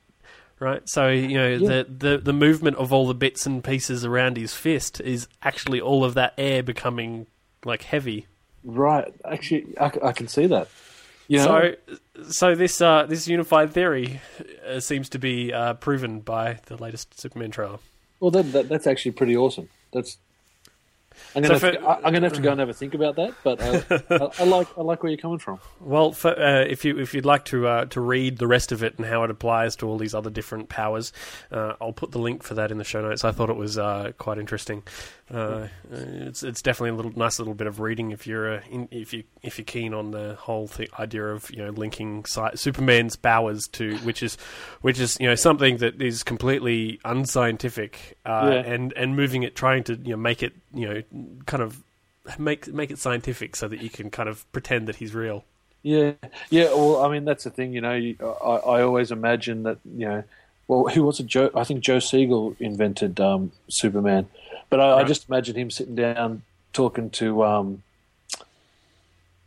Right, so you know Yeah. the, the the movement of all the bits and pieces around his fist is actually all of that air becoming like heavy. Right. Actually, I can see that. You know, So, so this uh, this unified theory uh, seems to be uh, proven by the latest Superman trailer. well, that, that, that's actually pretty awesome. That's. I'm gonna, for- have to, I- I'm gonna have to go and have a think about that, but uh, <laughs> I, I like I like where you're coming from. Well, for, uh, if you if you'd like to uh, to read the rest of it and how it applies to all these other different powers, uh, I'll put the link for that in the show notes. I thought it was uh, quite interesting. Uh, it's it's definitely a little nice little bit of reading if you're uh, in, if you if you're keen on the whole th- idea of you know linking Superman's powers to which is which is you know something that is completely unscientific uh, Yeah. and and moving it trying to you know make it you know kind of make make it scientific so that you can kind of pretend that he's real. Yeah, yeah. Well, I mean, that's the thing. You know, you, I, I always imagine that. You know, well, who was it? Joe? I think Joe Siegel invented um, Superman, but I, I just imagine him sitting down talking to. Um,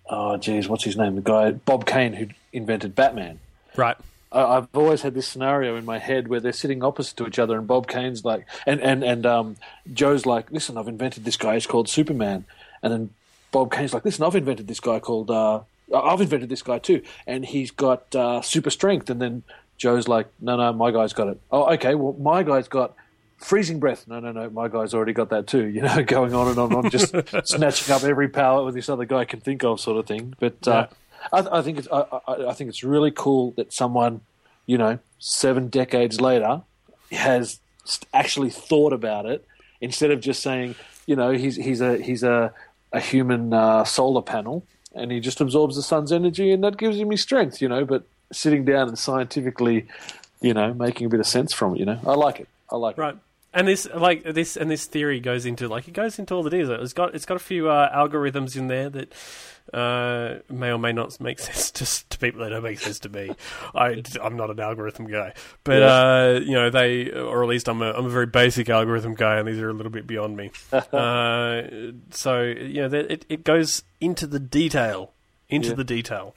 oh, geez, what's his name? The guy Bob Kane who invented Batman. Right. I've always had this scenario in my head where they're sitting opposite to each other, and Bob Kane's like, and and and um, Joe's like, listen, I've invented this guy. It's called Superman, and then Bob Kane's like, listen, I've invented this guy called. Uh, I've invented this guy too, and he's got uh, super strength. And then Joe's like, no, no, my guy's got it. Oh, okay, well, my guy's got freezing breath. No, no, no, my guy's already got that too. <laughs> You know, going on and on and on, just <laughs> snatching up every power that this other guy can think of, sort of thing. But uh, I, I, think it's I, I, I think it's really cool that someone, you know, seven decades later, has actually thought about it instead of just saying, you know, he's he's a he's a a human uh, solar panel and he just absorbs the sun's energy and that gives him his strength, you know. But sitting down and scientifically, you know, making a bit of sense from it, you know, I like it. I like right. it. And this, like this, and this theory goes into like it goes into all it is. It's got it's got a few uh, algorithms in there that uh, may or may not make <laughs> sense to, to people that don't make sense to me. I, I'm not an algorithm guy, but uh, you know they, or at least I'm a I'm a very basic algorithm guy, and these are a little bit beyond me. <laughs> uh, so you know it it goes into the detail, into yeah. the detail.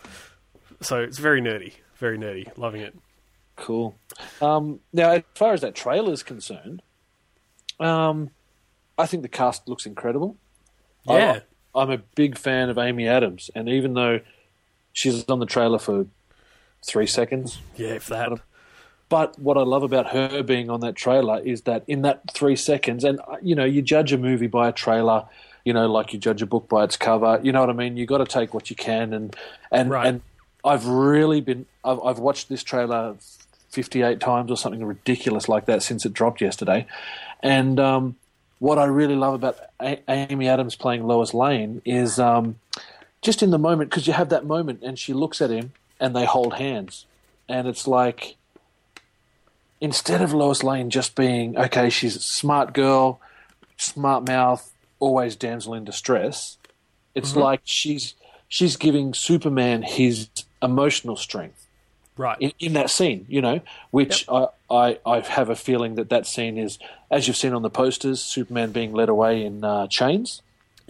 So it's very nerdy, very nerdy. Loving it. Cool. Um, now, as far as that trailer is concerned, um, I think the cast looks incredible. Yeah. I, I'm a big fan of Amy Adams, and even though she's on the trailer for three seconds, yeah, if that. But what I love about her being on that trailer is that in that three seconds, and uh, you know, you judge a movie by a trailer, you know, like you judge a book by its cover. You know what I mean? You got to take what you can, and and right. and I've really been. I've, I've watched this trailer 58 times or something ridiculous like that since it dropped yesterday. And um, what I really love about a- Amy Adams playing Lois Lane is um, just in the moment, because you have that moment and she looks at him and they hold hands. And it's like, instead of Lois Lane just being, okay, she's a smart girl, smart mouth, always damsel in distress, it's mm-hmm. like she's she's giving Superman his emotional strength right. in, in, that scene you know which yep. I, I, I have a feeling that that scene is as you've seen on the posters superman being led away in uh, chains.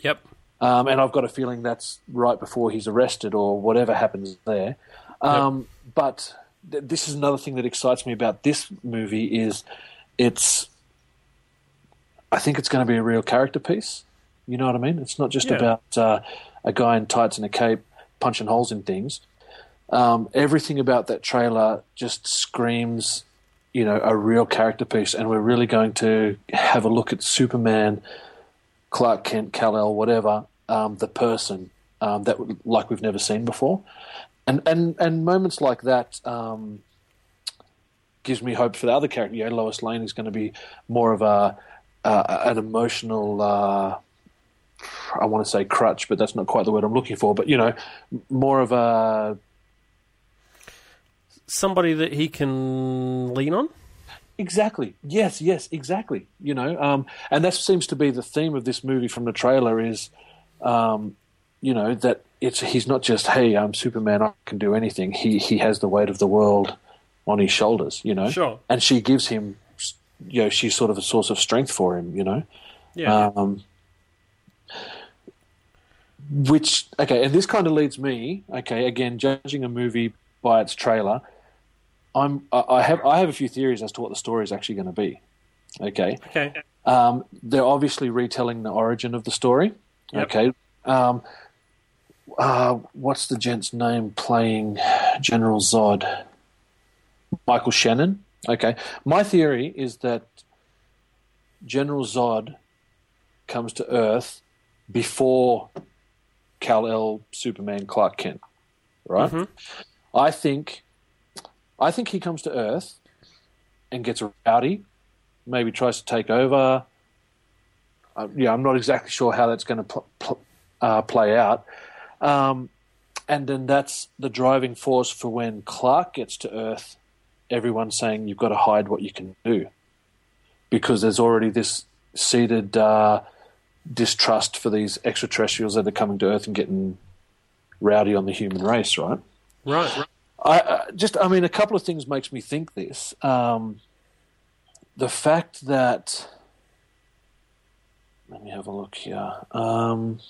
Yep. Um, and i've got a feeling that's right before he's arrested or whatever happens there. Um, yep. but th- this is another thing that excites me about this movie is it's i think it's going to be a real character piece. You know what i mean? It's not just yeah. about uh, a guy in tights and a cape punching holes in things um, everything about that trailer just screams, you know, a real character piece, and we're really going to have a look at Superman, Clark Kent, Kal El, whatever, um, the person um, that like we've never seen before, and and and moments like that um, gives me hope for the other character. You know, Lois Lane is going to be more of a uh, an emotional. Uh, I want to say crutch, but that's not quite the word I'm looking for. But you know, more of a somebody that he can lean on. Exactly. Yes. Yes. Exactly. You know, um, and that seems to be the theme of this movie from the trailer is, um, you know, that it's he's not just hey, I'm Superman, I can do anything. He he has the weight of the world on his shoulders. You know, sure. And she gives him, you know, she's sort of a source of strength for him. You know. Yeah. Um, which okay, and this kind of leads me okay again judging a movie by its trailer I'm I have I have a few theories as to what the story is actually going to be. Okay. Okay. Um, they're obviously retelling the origin of the story. Yep. Okay. Um, uh, what's the gent's name playing General Zod? Michael Shannon. Okay. My theory is that General Zod comes to Earth before Kal El, Superman, Clark Kent. Right. Mm-hmm. I think I think he comes to Earth and gets rowdy, maybe tries to take over. Uh, yeah, I'm not exactly sure how that's going to pl- pl- uh, play out. Um, and then that's the driving force for when Clark gets to Earth. Everyone's saying you've got to hide what you can do because there's already this seeded uh, distrust for these extraterrestrials that are coming to Earth and getting rowdy on the human race, right? Right. I just, I mean, a couple of things makes me think this. Um, the fact that, let me have a look here. Um,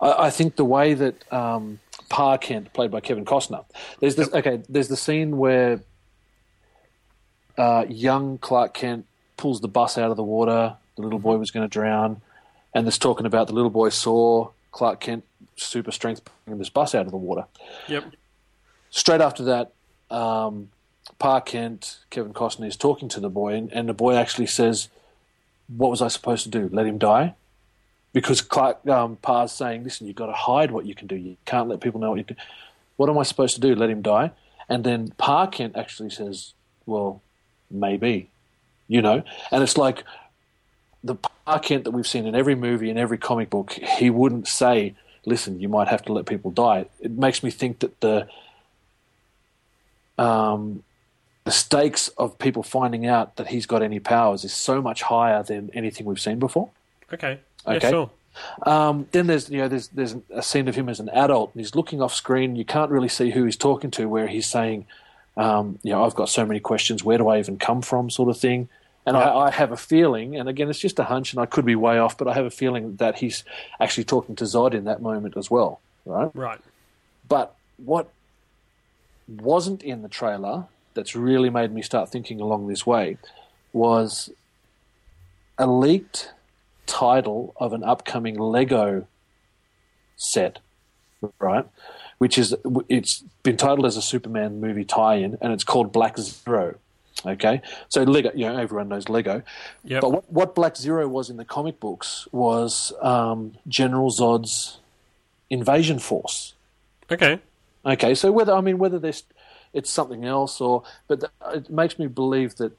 I, I, think the way that um, Pa Kent, played by Kevin Costner. There's this okay. There's the scene where uh, young Clark Kent pulls the bus out of the water. The little boy was going to drown, and there's talking about the little boy saw Clark Kent super strength pulling this bus out of the water. Yep. Straight after that, um, Pa Kent, Kevin Costner is talking to the boy, and, and the boy actually says, "What was I supposed to do? Let him die?" Because Clark um, Pa's saying, "Listen, you've got to hide what you can do. You can't let people know what you can." Do. What am I supposed to do? Let him die? And then Pa Kent actually says, "Well, maybe," you know. And it's like the Pa Kent that we've seen in every movie and every comic book. He wouldn't say, "Listen, you might have to let people die." It makes me think that the um, the stakes of people finding out that he's got any powers is so much higher than anything we've seen before. Okay. Yeah, Okay. sure. Um, then there's you know there's there's a scene of him as an adult and he's looking off screen. You can't really see who he's talking to, where he's saying, um, you know, I've got so many questions. Where do I even come from? Sort of thing. And I, I have a feeling, and again, it's just a hunch, and I could be way off, but I have a feeling that he's actually talking to Zod in that moment as well, right? Right. But what wasn't in the trailer that's really made me start thinking along this way was a leaked title of an upcoming Lego set, right? Which is it's been titled as a Superman movie tie-in, and it's called Black Zero. Okay, so Lego, you know, everyone knows Lego. Yep. But what, what Black Zero was in the comic books was um, General Zod's invasion force. Okay. Okay, so whether I mean whether this it's something else or but th- it makes me believe that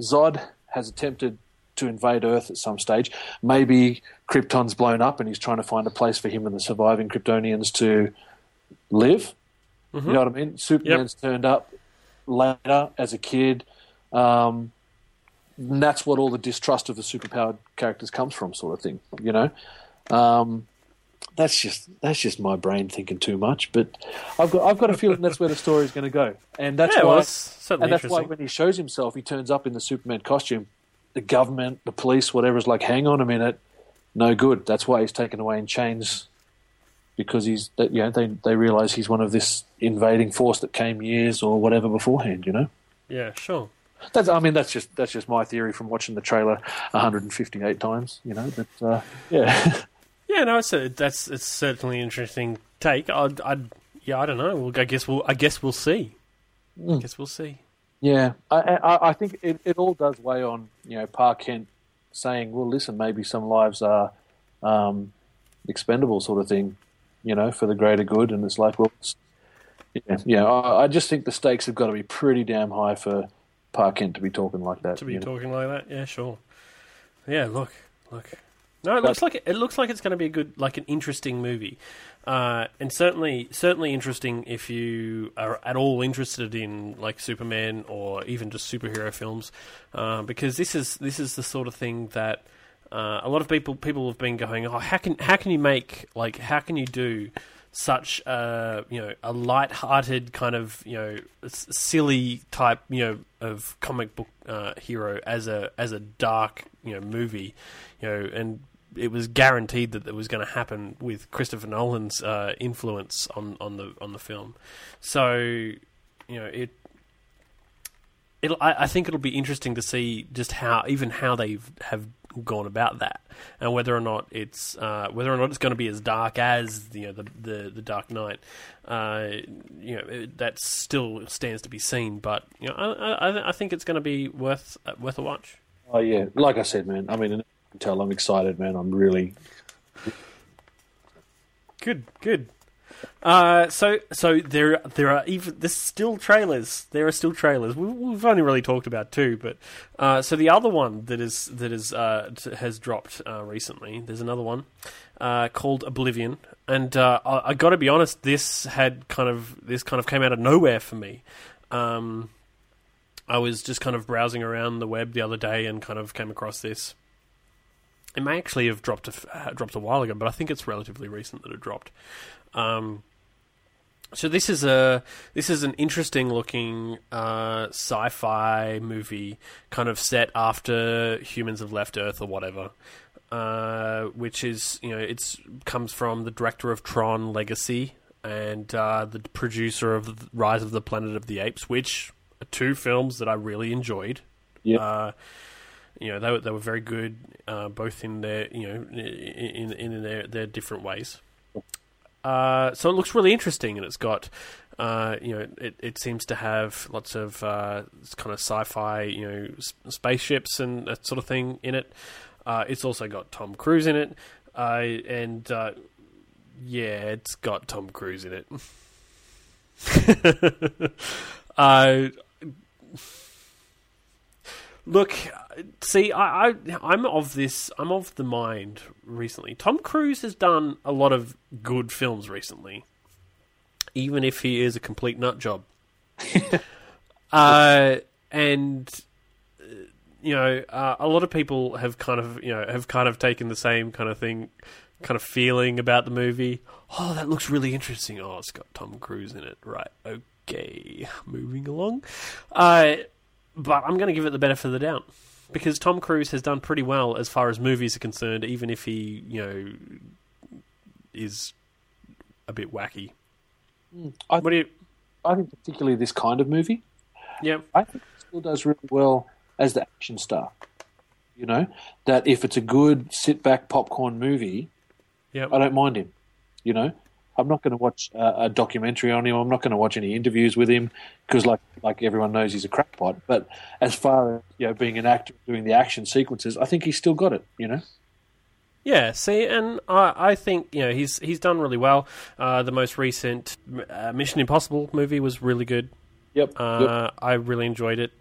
Zod has attempted to invade Earth at some stage. Maybe Krypton's blown up and he's trying to find a place for him and the surviving Kryptonians to live. You know what I mean? Superman's turned up later as a kid. Um, and that's what all the distrust of the superpowered characters comes from, sort of thing. You know. Um, that's just that's just my brain thinking too much. But I've got I've got a feeling that's where the story is going to go, and that's Yeah, why it's certainly and that's why when he shows himself, he turns up in the Superman costume. The government, the police, whatever is like, hang on a minute, no good. That's why he's taken away in chains because he's that you know they they realize he's one of this invading force that came years or whatever beforehand. You know. Yeah, sure. That's, I mean, that's just that's just my theory from watching the trailer 158 times. You know, but uh, yeah, <laughs> Yeah, no, it's a, that's it's certainly an interesting take. I'd, I'd yeah, I don't know. Well, I guess we'll I guess we'll see. I guess we'll see. Yeah, I, I, I think it, it all does weigh on you know Pa Kent saying, "Well, listen, maybe some lives are um, expendable," sort of thing, you know, for the greater good. And it's like, well, it's- yeah, yeah. I, I just think the stakes have got to be pretty damn high for Pa Kent to be talking like that. To be you know? talking like that, yeah, sure. Yeah, look, look. No, it looks like it looks like it's going to be a good, like an interesting movie, uh, and certainly certainly interesting if you are at all interested in like Superman or even just superhero films, uh, because this is this is the sort of thing that uh, a lot of people people have been going, oh, how can how can you make like how can you do such a you know a light-hearted kind of you know silly type you know of comic book uh, hero as a as a dark you know movie? You know and it was guaranteed that it was going to happen with Christopher Nolan's uh, influence on, on the on the film. So you know it it'll I, I think it'll be interesting to see just how even how they have gone about that and whether or not it's uh, whether or not it's going to be as dark as you know the the, the Dark Knight uh, you know it, that still stands to be seen but you know I, I, I think it's going to be worth uh, worth a watch Oh yeah, like I said, man. I mean, tell I'm excited, man. I'm really Good, good. Uh, so, so there, there are even there's still trailers. There are still trailers. We, we've only really talked about two, but uh, so the other one that is that is uh, t- has dropped uh, recently. There's another one uh, called Oblivion, and uh, I, I got to be honest. This had kind of this kind of came out of nowhere for me. Um, I was just kind of browsing around the web the other day and kind of came across this. It may actually have dropped a, uh, dropped a while ago, but I think it's relatively recent that it dropped. Um, so this is a this is an interesting looking uh, sci-fi movie, kind of set after humans have left Earth or whatever. Uh, which is you know it's comes from the director of Tron Legacy, and uh, the producer of Rise of the Planet of the Apes, which are two films that I really enjoyed. Yeah. You know, they were they were very good, uh, both in their you know in in, their their different ways. Uh, so it looks really interesting, and it's got. Uh, you know, it, it seems to have lots of uh, kind of sci-fi, you know, spaceships and that sort of thing in it. Uh, it's also got Tom Cruise in it, and uh, yeah, it's got Tom Cruise in it. <laughs> uh, look, see, I, I, I'm of this. I'm of the mind recently. Tom Cruise has done a lot of good films recently, even if he is a complete nut job. <laughs> uh, and uh, you know, uh, a lot of people have kind of, you know, have kind of taken the same kind of thing, kind of feeling about the movie. Oh, that looks really interesting. Oh, it's got Tom Cruise in it. Right. Okay. Moving along. Uh, but I'm going to give it the benefit of the doubt because Tom Cruise has done pretty well as far as movies are concerned, even if he, you know, is a bit wacky. Mm, I, What do you? I think particularly this kind of movie, Yeah. I think it still does really well as the action star. You know that if it's a good sit back popcorn movie, Yeah. I don't mind him. You know, I'm not going to watch uh, a documentary on him. I'm not going to watch any interviews with him because, like, like everyone knows, he's a crackpot. But as far as you know, being an actor doing the action sequences, I think he's still got it. You know, Yeah, see, and I, I think you know he's he's done really well. Uh, the most recent uh, Mission Impossible movie was really good. yep, Uh, yep. I really enjoyed it.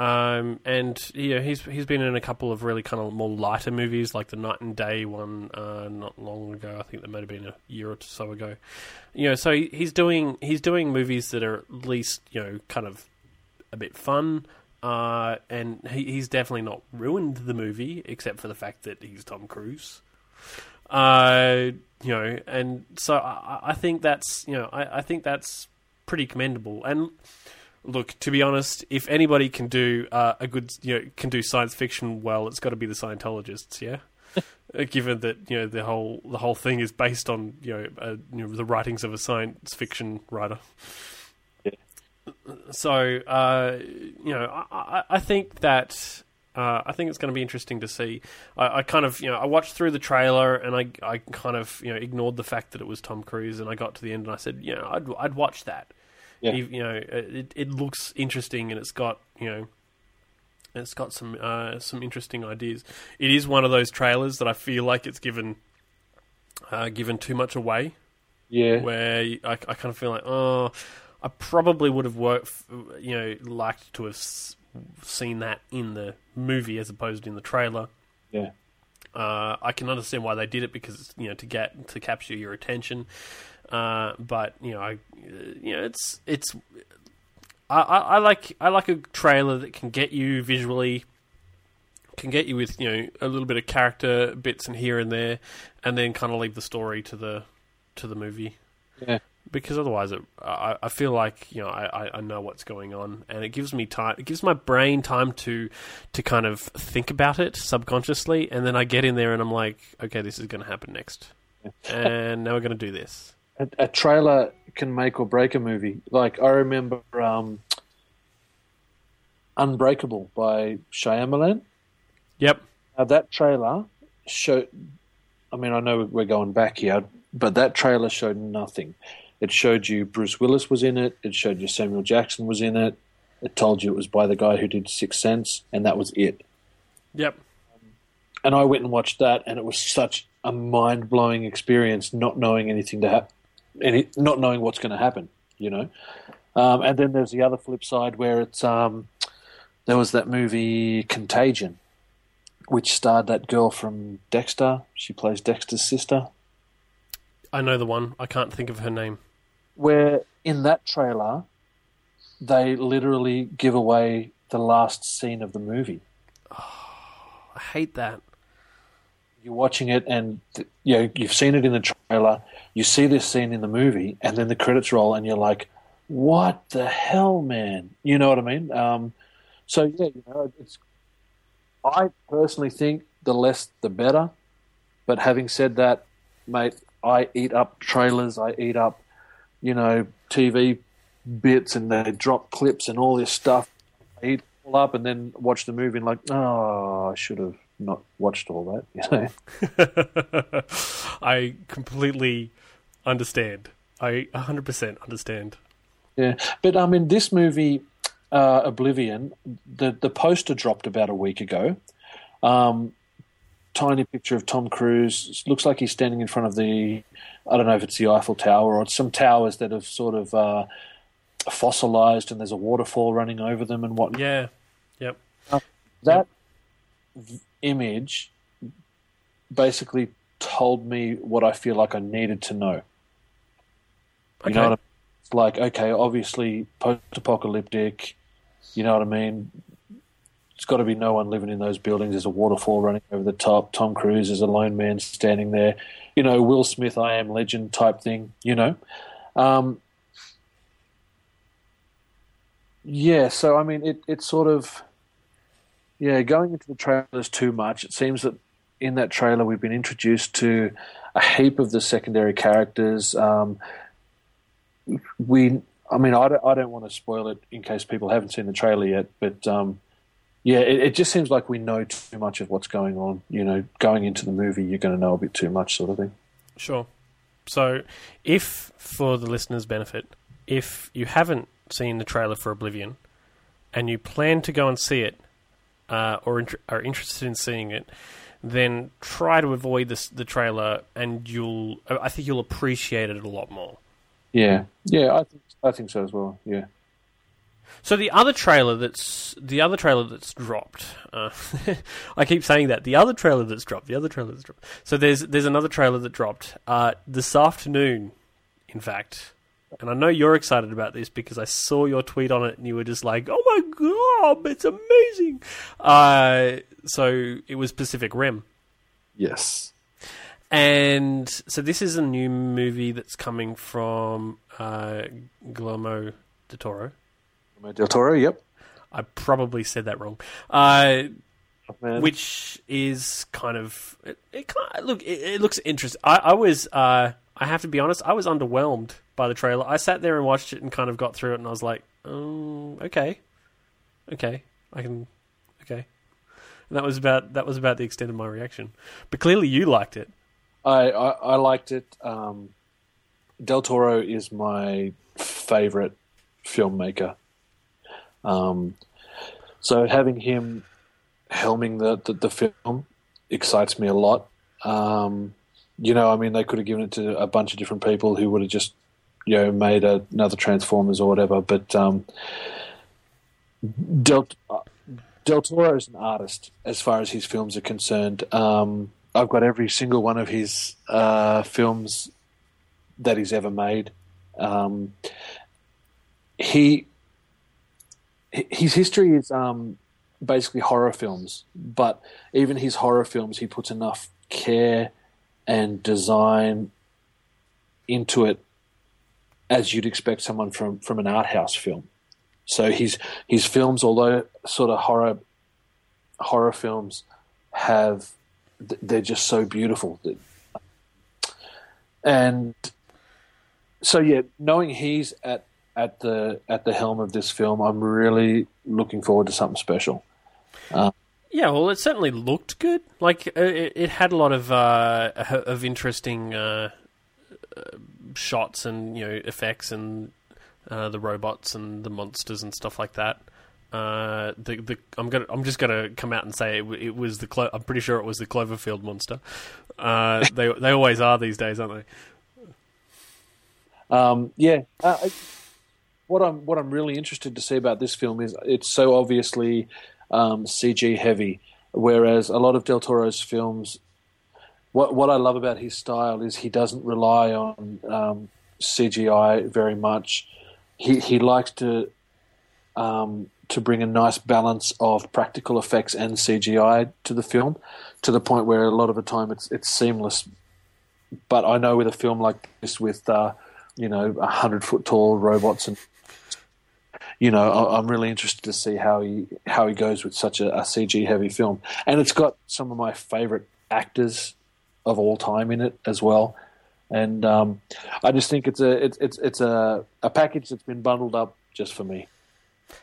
Um, and yeah, he's he's been in a couple of really kind of more lighter movies, like the Knight and Day one, uh, not long ago. I think that might have been a year or so ago. You know, so he- he's doing he's doing movies that are at least you know kind of a bit fun. Uh, and he, he's definitely not ruined the movie, except for the fact that he's Tom Cruise. Uh, you know, and so I, I think that's you know I, I think that's pretty commendable. And look, to be honest, if anybody can do uh, a good you know can do science fiction well, it's got to be the Scientologists, yeah. <laughs> Uh, Given that you know the whole the whole thing is based on you know, uh, you know the writings of a science fiction writer. Yeah. So uh, you know, I, I, I think that uh, I think it's going to be interesting to see. I, I kind of, you know, I watched through the trailer and I, I kind of, you know, ignored the fact that it was Tom Cruise, and I got to the end and I said, you know, I'd, I'd watch that. Yeah. You, you know, it, it looks interesting and it's got, you know, it's got some, uh, some interesting ideas. It is one of those trailers that I feel like it's given, uh, given too much away yeah, where I, I kind of feel like, oh, I probably would have worked, you know, liked to have seen that in the movie as opposed to in the trailer. yeah. Uh, I can understand why they did it because it's, you know to get to capture your attention. Uh, but you know, I, uh, you know, it's it's. I, I, I like I like a trailer that can get you visually, can get you with you know a little bit of character bits and here and there, and then kind of leave the story to the to the movie Yeah. because otherwise it, I, I feel like you know I, I- I know what's going on and it gives me time it gives my brain time to to kind of think about it subconsciously and then I get in there and I'm like okay this is going to happen next and now we're going to do this a, a trailer can make or break a movie. Like I remember um, Unbreakable by Shyamalan. yep Now that trailer showed. I mean, I know we're going back here, but that trailer showed nothing. It showed you Bruce Willis was in it. It showed you Samuel Jackson was in it. It told you it was by the guy who did Sixth Sense, and that was it. yep And I went and watched that, and it was such a mind blowing experience, not knowing anything to happen, any, not knowing what's going to happen. You know. Um, and then there's the other flip side where it's um, there was that movie Contagion, which starred that girl from Dexter. She plays Dexter's sister. I know the one I can't think of her name Where in that trailer, they literally give away the last scene of the movie. <sighs> I hate that you're watching it and you know you've seen it in the trailer you see this scene in the movie and then the credits roll and you're like what the hell man? You know what i mean? Um, so yeah you know it's i personally think the less the better. But having said that mate i eat up trailers i eat up you know, TV bits and they drop clips and all this stuff. I eat it all up and then watch the movie and like, oh, I should have not watched all that. You know. <laughs> I completely understand. I 100% understand. Yeah, but I mean, this movie, uh, Oblivion, the the poster dropped about a week ago. Um, tiny picture of Tom Cruise. Looks like he's standing in front of the, I don't know if it's the Eiffel Tower or some towers that have sort of uh, fossilized, and there's a waterfall running over them and what. Yeah. Yep. That v- image basically told me what I feel like I needed to know. You know what I mean? It's like, okay, obviously post-apocalyptic. You know what I mean? It's got to be no one living in those buildings. There's a waterfall running over the top. Tom Cruise is a lone man standing there. You know, Will Smith, I am legend type thing. You know, um, yeah. So I mean, it it sort of yeah, going into the trailers too much. It seems that in that trailer we've been introduced to a heap of the secondary characters. Um, we, I mean, I don't, I don't want to spoil it in case people haven't seen the trailer yet, but um, yeah, it, it just seems like we know too much of what's going on. You know, going into the movie, you're going to know a bit too much, sort of thing. Sure. So, if, for the listeners' benefit, if you haven't seen the trailer for Oblivion and you plan to go and see it uh, or int- are interested in seeing it, then try to avoid this, the trailer and you'll, I think you'll appreciate it a lot more. Yeah, yeah, I think I think so as well. Yeah. So the other trailer that's the other trailer that's dropped. Uh, <laughs> I keep saying that the other trailer that's dropped. The other trailer that's dropped. So there's there's another trailer that dropped uh, this afternoon, in fact. And I know you're excited about this because I saw your tweet on it and you were just like, "Oh my god, it's amazing!" Uh, so it was Pacific Rim. Yes. And so this is a new movie that's coming from uh, Guillermo del Toro. Guillermo Del Toro. Yep. I probably said that wrong. Uh, Man. which is kind of it, it kind look it, it looks interesting. I, I was uh, I have to be honest, I was underwhelmed by the trailer. I sat there and watched it and kind of got through it, and I was like, oh, okay, okay, I can, okay. And that was about that was about the extent of my reaction. But clearly, you liked it. I, I, I liked it. Um, Del Toro is my favorite filmmaker. Um, so having him helming the, the, the film excites me a lot. Um, you know, I mean, they could have given it to a bunch of different people who would have just, you know, made a, another Transformers or whatever. But um, Del, Del Toro is an artist as far as his films are concerned. Um, I've got every single one of his uh, films that he's ever made. Um, he his history is um, basically horror films, but even his horror films, he puts enough care and design into it as you'd expect someone from from an art house film. So his his films, although sort of horror horror films, have they're just so beautiful. And so yeah, knowing he's at at the at the helm of this film, I'm really looking forward to something special. Um, Yeah, well, it certainly looked good. Like uh, it, it had a lot of uh, of interesting uh, uh, shots and you know effects and uh, the robots and the monsters and stuff like that. Uh, the the I'm gonna I'm just gonna come out and say it, it was the Clo- I'm pretty sure it was the Cloverfield monster. Uh, <laughs> they they always are these days, aren't they? Um, yeah, uh, I- what I'm what I'm really interested to see about this film is it's so obviously um, CG heavy, whereas a lot of Del Toro's films, what what I love about his style is he doesn't rely on um, CGI very much. He he likes to um, to bring a nice balance of practical effects and CGI to the film, to the point where a lot of the time it's it's seamless. But I know with a film like this, with uh, you know a hundred foot tall robots and you know I- I'm really interested to see how he how he goes with such a, a CG heavy film, and it's got some of my favorite actors of all time in it as well. and um, I just think it's a it's it's it's a a package that's been bundled up just for me.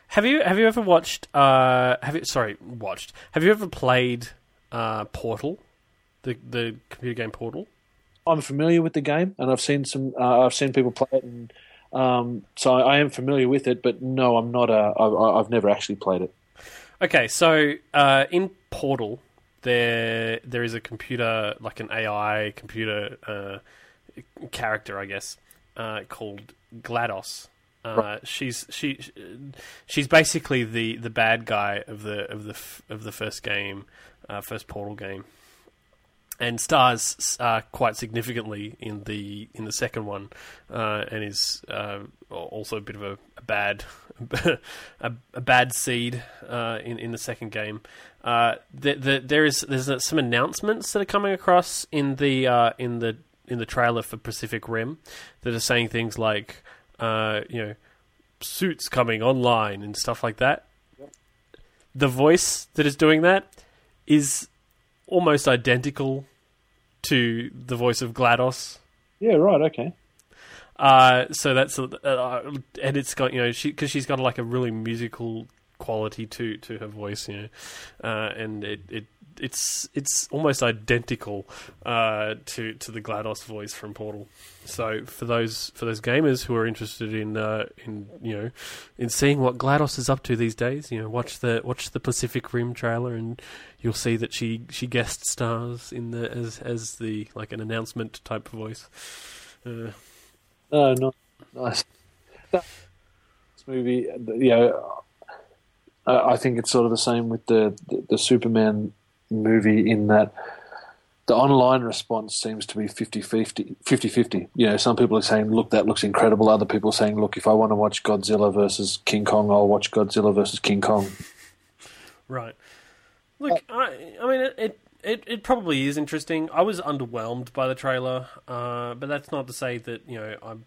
Have you have you ever watched? Uh, have you sorry watched? Have you ever played uh, Portal, the the computer game Portal? I'm familiar with the game, and I've seen some. Uh, I've seen people play it, and um, so I am familiar with it. But no, I'm not. A, I, I've never actually played it. Okay, so uh, in Portal, there there is a computer, like an AI computer uh, character, I guess, uh, called GLaDOS. Uh, right. She's she she's basically the, the bad guy of the of the of the first game, uh, first Portal game, and stars uh, quite significantly in the in the second one, uh, and is uh, also a bit of a, a bad <laughs> a, a, bad seed uh, in in the second game. Uh, the, the, there is there's some announcements that are coming across in the uh, in the in the trailer for Pacific Rim that are saying things like you know suits coming online and stuff like that. Yep. The voice that is doing that is almost identical to the voice of GLaDOS. Yeah, right. Okay. Uh, so that's uh, and it's got you know she because she's got like a really musical quality to to her voice, you know, uh, and it, it it's it's almost identical uh, to to the GLaDOS voice from Portal. So for those for those gamers who are interested in uh, in you know in seeing what GLaDOS is up to these days, you know, watch the watch the Pacific Rim trailer, and you'll see that she she guest stars in the as as the like an announcement type voice. Uh, oh, no, nice. This movie, know, I think it's sort of the same with the, the, the Superman movie in that the online response seems to be 50-50, 50-50. You know, some people are saying, look, that looks incredible. Other people are saying, look, if I want to watch Godzilla versus King Kong, I'll watch Godzilla versus King Kong. Right. Look, I, I mean, it, it, it probably is interesting. I was underwhelmed by the trailer, uh, but that's not to say that, you know, I'm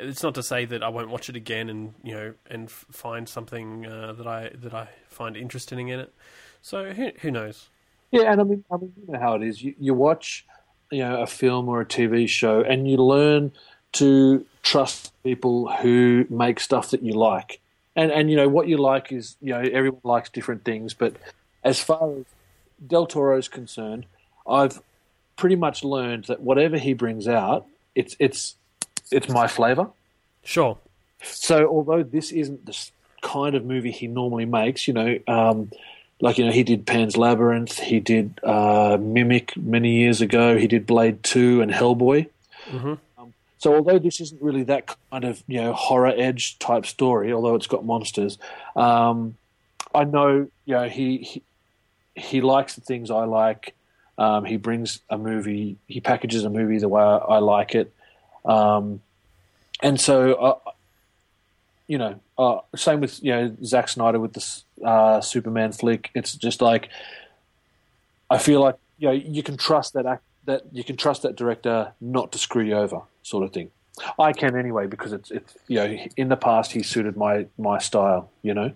it's not to say that I won't watch it again and you know and find something uh, that I that I find interesting in it. So who, who knows? Yeah, and I mean, I mean, you know how it is. You, you watch, you know, a film or a TV show, and you learn to trust people who make stuff that you like. And and you know what you like is you know everyone likes different things, but as far as Del Toro is concerned, I've pretty much learned that whatever he brings out, it's it's it's my flavor. Sure. So although this isn't the kind of movie he normally makes, you know, um, like you know, he did Pan's Labyrinth, he did uh, Mimic many years ago, he did Blade Two and Hellboy. Mm-hmm. Um, so although this isn't really that kind of you know horror edge type story, although it's got monsters, um, I know you know he, he he likes the things I like. Um, he brings a movie, he packages a movie the way I, I like it. Um, and so, uh, you know, uh, same with you know Zack Snyder with the uh, Superman flick. It's just like I feel like you know you can trust that act, that you can trust that director not to screw you over, sort of thing. I can anyway because it's it's you know in the past he suited my my style. You know.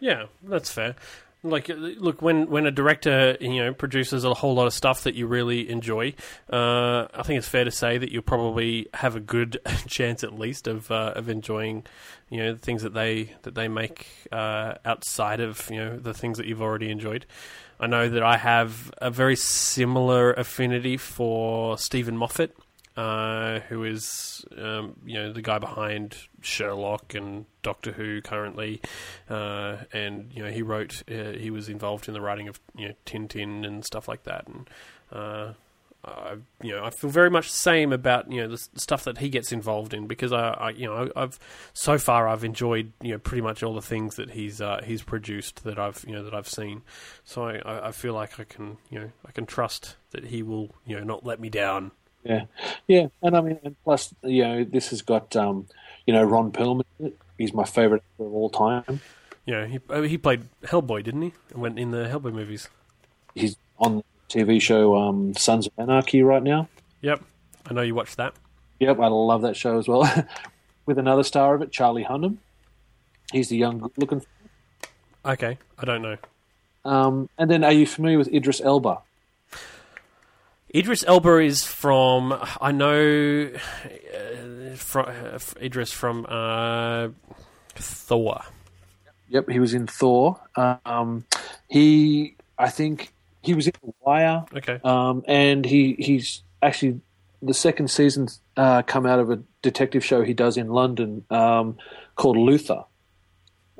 Yeah, that's fair. Like, look, when when a director you know produces a whole lot of stuff that you really enjoy, uh, I think it's fair to say that you'll probably have a good <laughs> chance, at least, of uh, of enjoying, you know, the things that they that they make uh, outside of you know the things that you've already enjoyed. I know that I have a very similar affinity for Steven Moffat uh, who is um, you know the guy behind Sherlock and Doctor Who currently, uh, and you know he wrote uh, he was involved in the writing of you know Tintin and stuff like that, and uh, I you know I feel very much the same about you know the stuff that he gets involved in because I, I you know I've so far I've enjoyed you know pretty much all the things that he's uh, he's produced that I've you know that I've seen, so I, I feel like I can you know I can trust that he will you know not let me down yeah, yeah, and I mean, and plus, you know, this has got, um, you know, Ron Perlman. He's my favorite of all time. Yeah, he uh, he played Hellboy, didn't he? And went in the Hellboy movies. He's on the TV show um, Sons of Anarchy right now. Yep, I know you watched that. Yep, I love that show as well. <laughs> With another star of it, Charlie Hunnam. He's the young, good-looking. Okay, I don't know. Um, and then, are you familiar with Idris Elba? Idris Elba is from I know uh, from uh, Idris from uh, Thor. Yep, he was in Thor. Um, he, I think, he was in The Wire. Okay. Um, and he he's actually the second season's uh, come out of a detective show he does in London um, called Luther.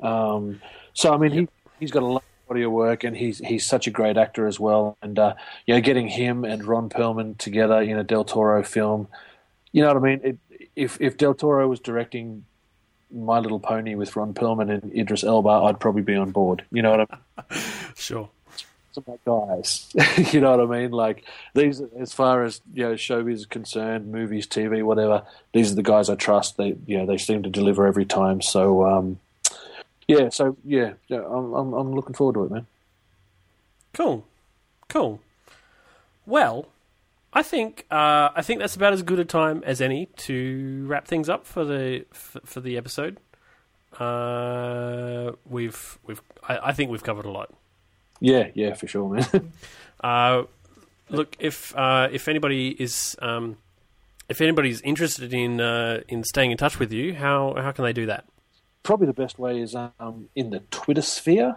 Um, so I mean, he he's got a lot of work, and he's he's such a great actor as well. And uh, you know, getting him and Ron Perlman together in a Del Toro film, you know what I mean? It, if if Del Toro was directing My Little Pony with Ron Perlman and Idris Elba, I'd probably be on board. You know what I mean? <laughs> Sure. Some my guys. <laughs> you know what I mean? Like these, as far as you know, showbiz is concerned, movies, TV, whatever. These are the guys I trust. They, you know, they seem to deliver every time. So, um, yeah. So, yeah, yeah I'm, I'm, I'm looking forward to it, man. Cool, cool. Well, I think uh, I think that's about as good a time as any to wrap things up for the for, for the episode. Uh, we've we've I, I think we've covered a lot. Yeah, yeah, for sure, man. <laughs> Uh, look, if uh, if anybody is um, if anybody's interested in uh, in staying in touch with you, how how can they do that? Probably the best way is um, in the Twitter sphere.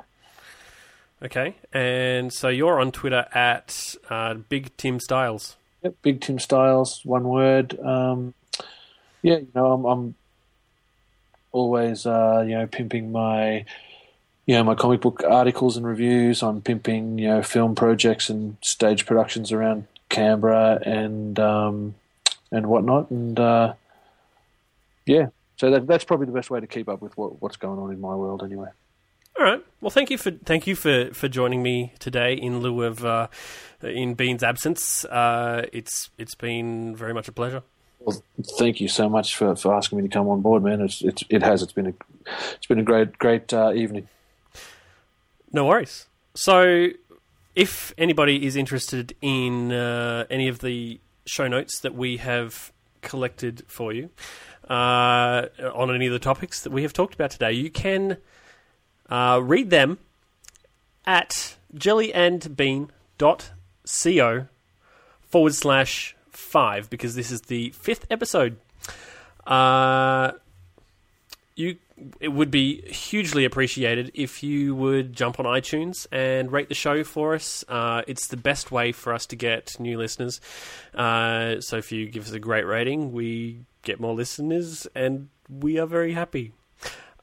Okay, and so you're on Twitter at uh, Big Tim Stiles. Yep, Big Tim Stiles, one word. Um, yeah, you know, I'm, I'm always, uh, you know, pimping my, you know, my comic book articles and reviews. I'm pimping, you know, film projects and stage productions around Canberra and um, and whatnot. And uh, yeah, so that, that's probably the best way to keep up with what, what's going on in my world, anyway. All right. Well, thank you for thank you for, for joining me today in lieu of uh, in Bean's absence. Uh, it's it's been very much a pleasure. Well, thank you so much for, for asking me to come on board, man. It's, it's it has it's been a it's been a great great uh, evening. No worries. So, if anybody is interested in uh, any of the show notes that we have collected for you uh, on any of the topics that we have talked about today, you can uh, read them at jellyandbean.co forward slash five because this is the fifth episode. Uh, you it would be hugely appreciated if you would jump on iTunes and rate the show for us. Uh, it's the best way for us to get new listeners. Uh, so if you give us a great rating, we get more listeners, and we are very happy.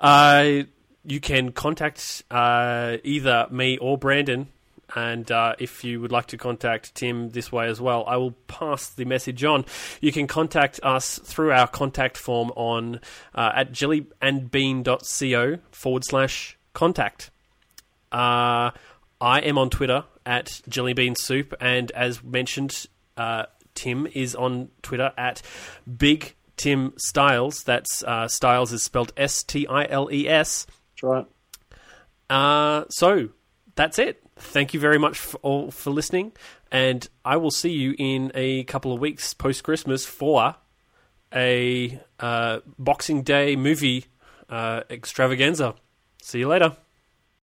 Uh, you can contact uh, either me or Brandon. And uh, if you would like to contact Tim this way as well, I will pass the message on. You can contact us through our contact form on uh, at jellyandbean.co forward slash contact. Uh, I am on Twitter at jellybeansoup, and as mentioned, uh, Tim is on Twitter at Big Tim Stiles. That's uh, Stiles is spelled S T I L E S. That's right. Uh, so that's it. Thank you very much for all for listening, and I will see you in a couple of weeks post Christmas for a uh, Boxing Day movie uh, extravaganza. See you later.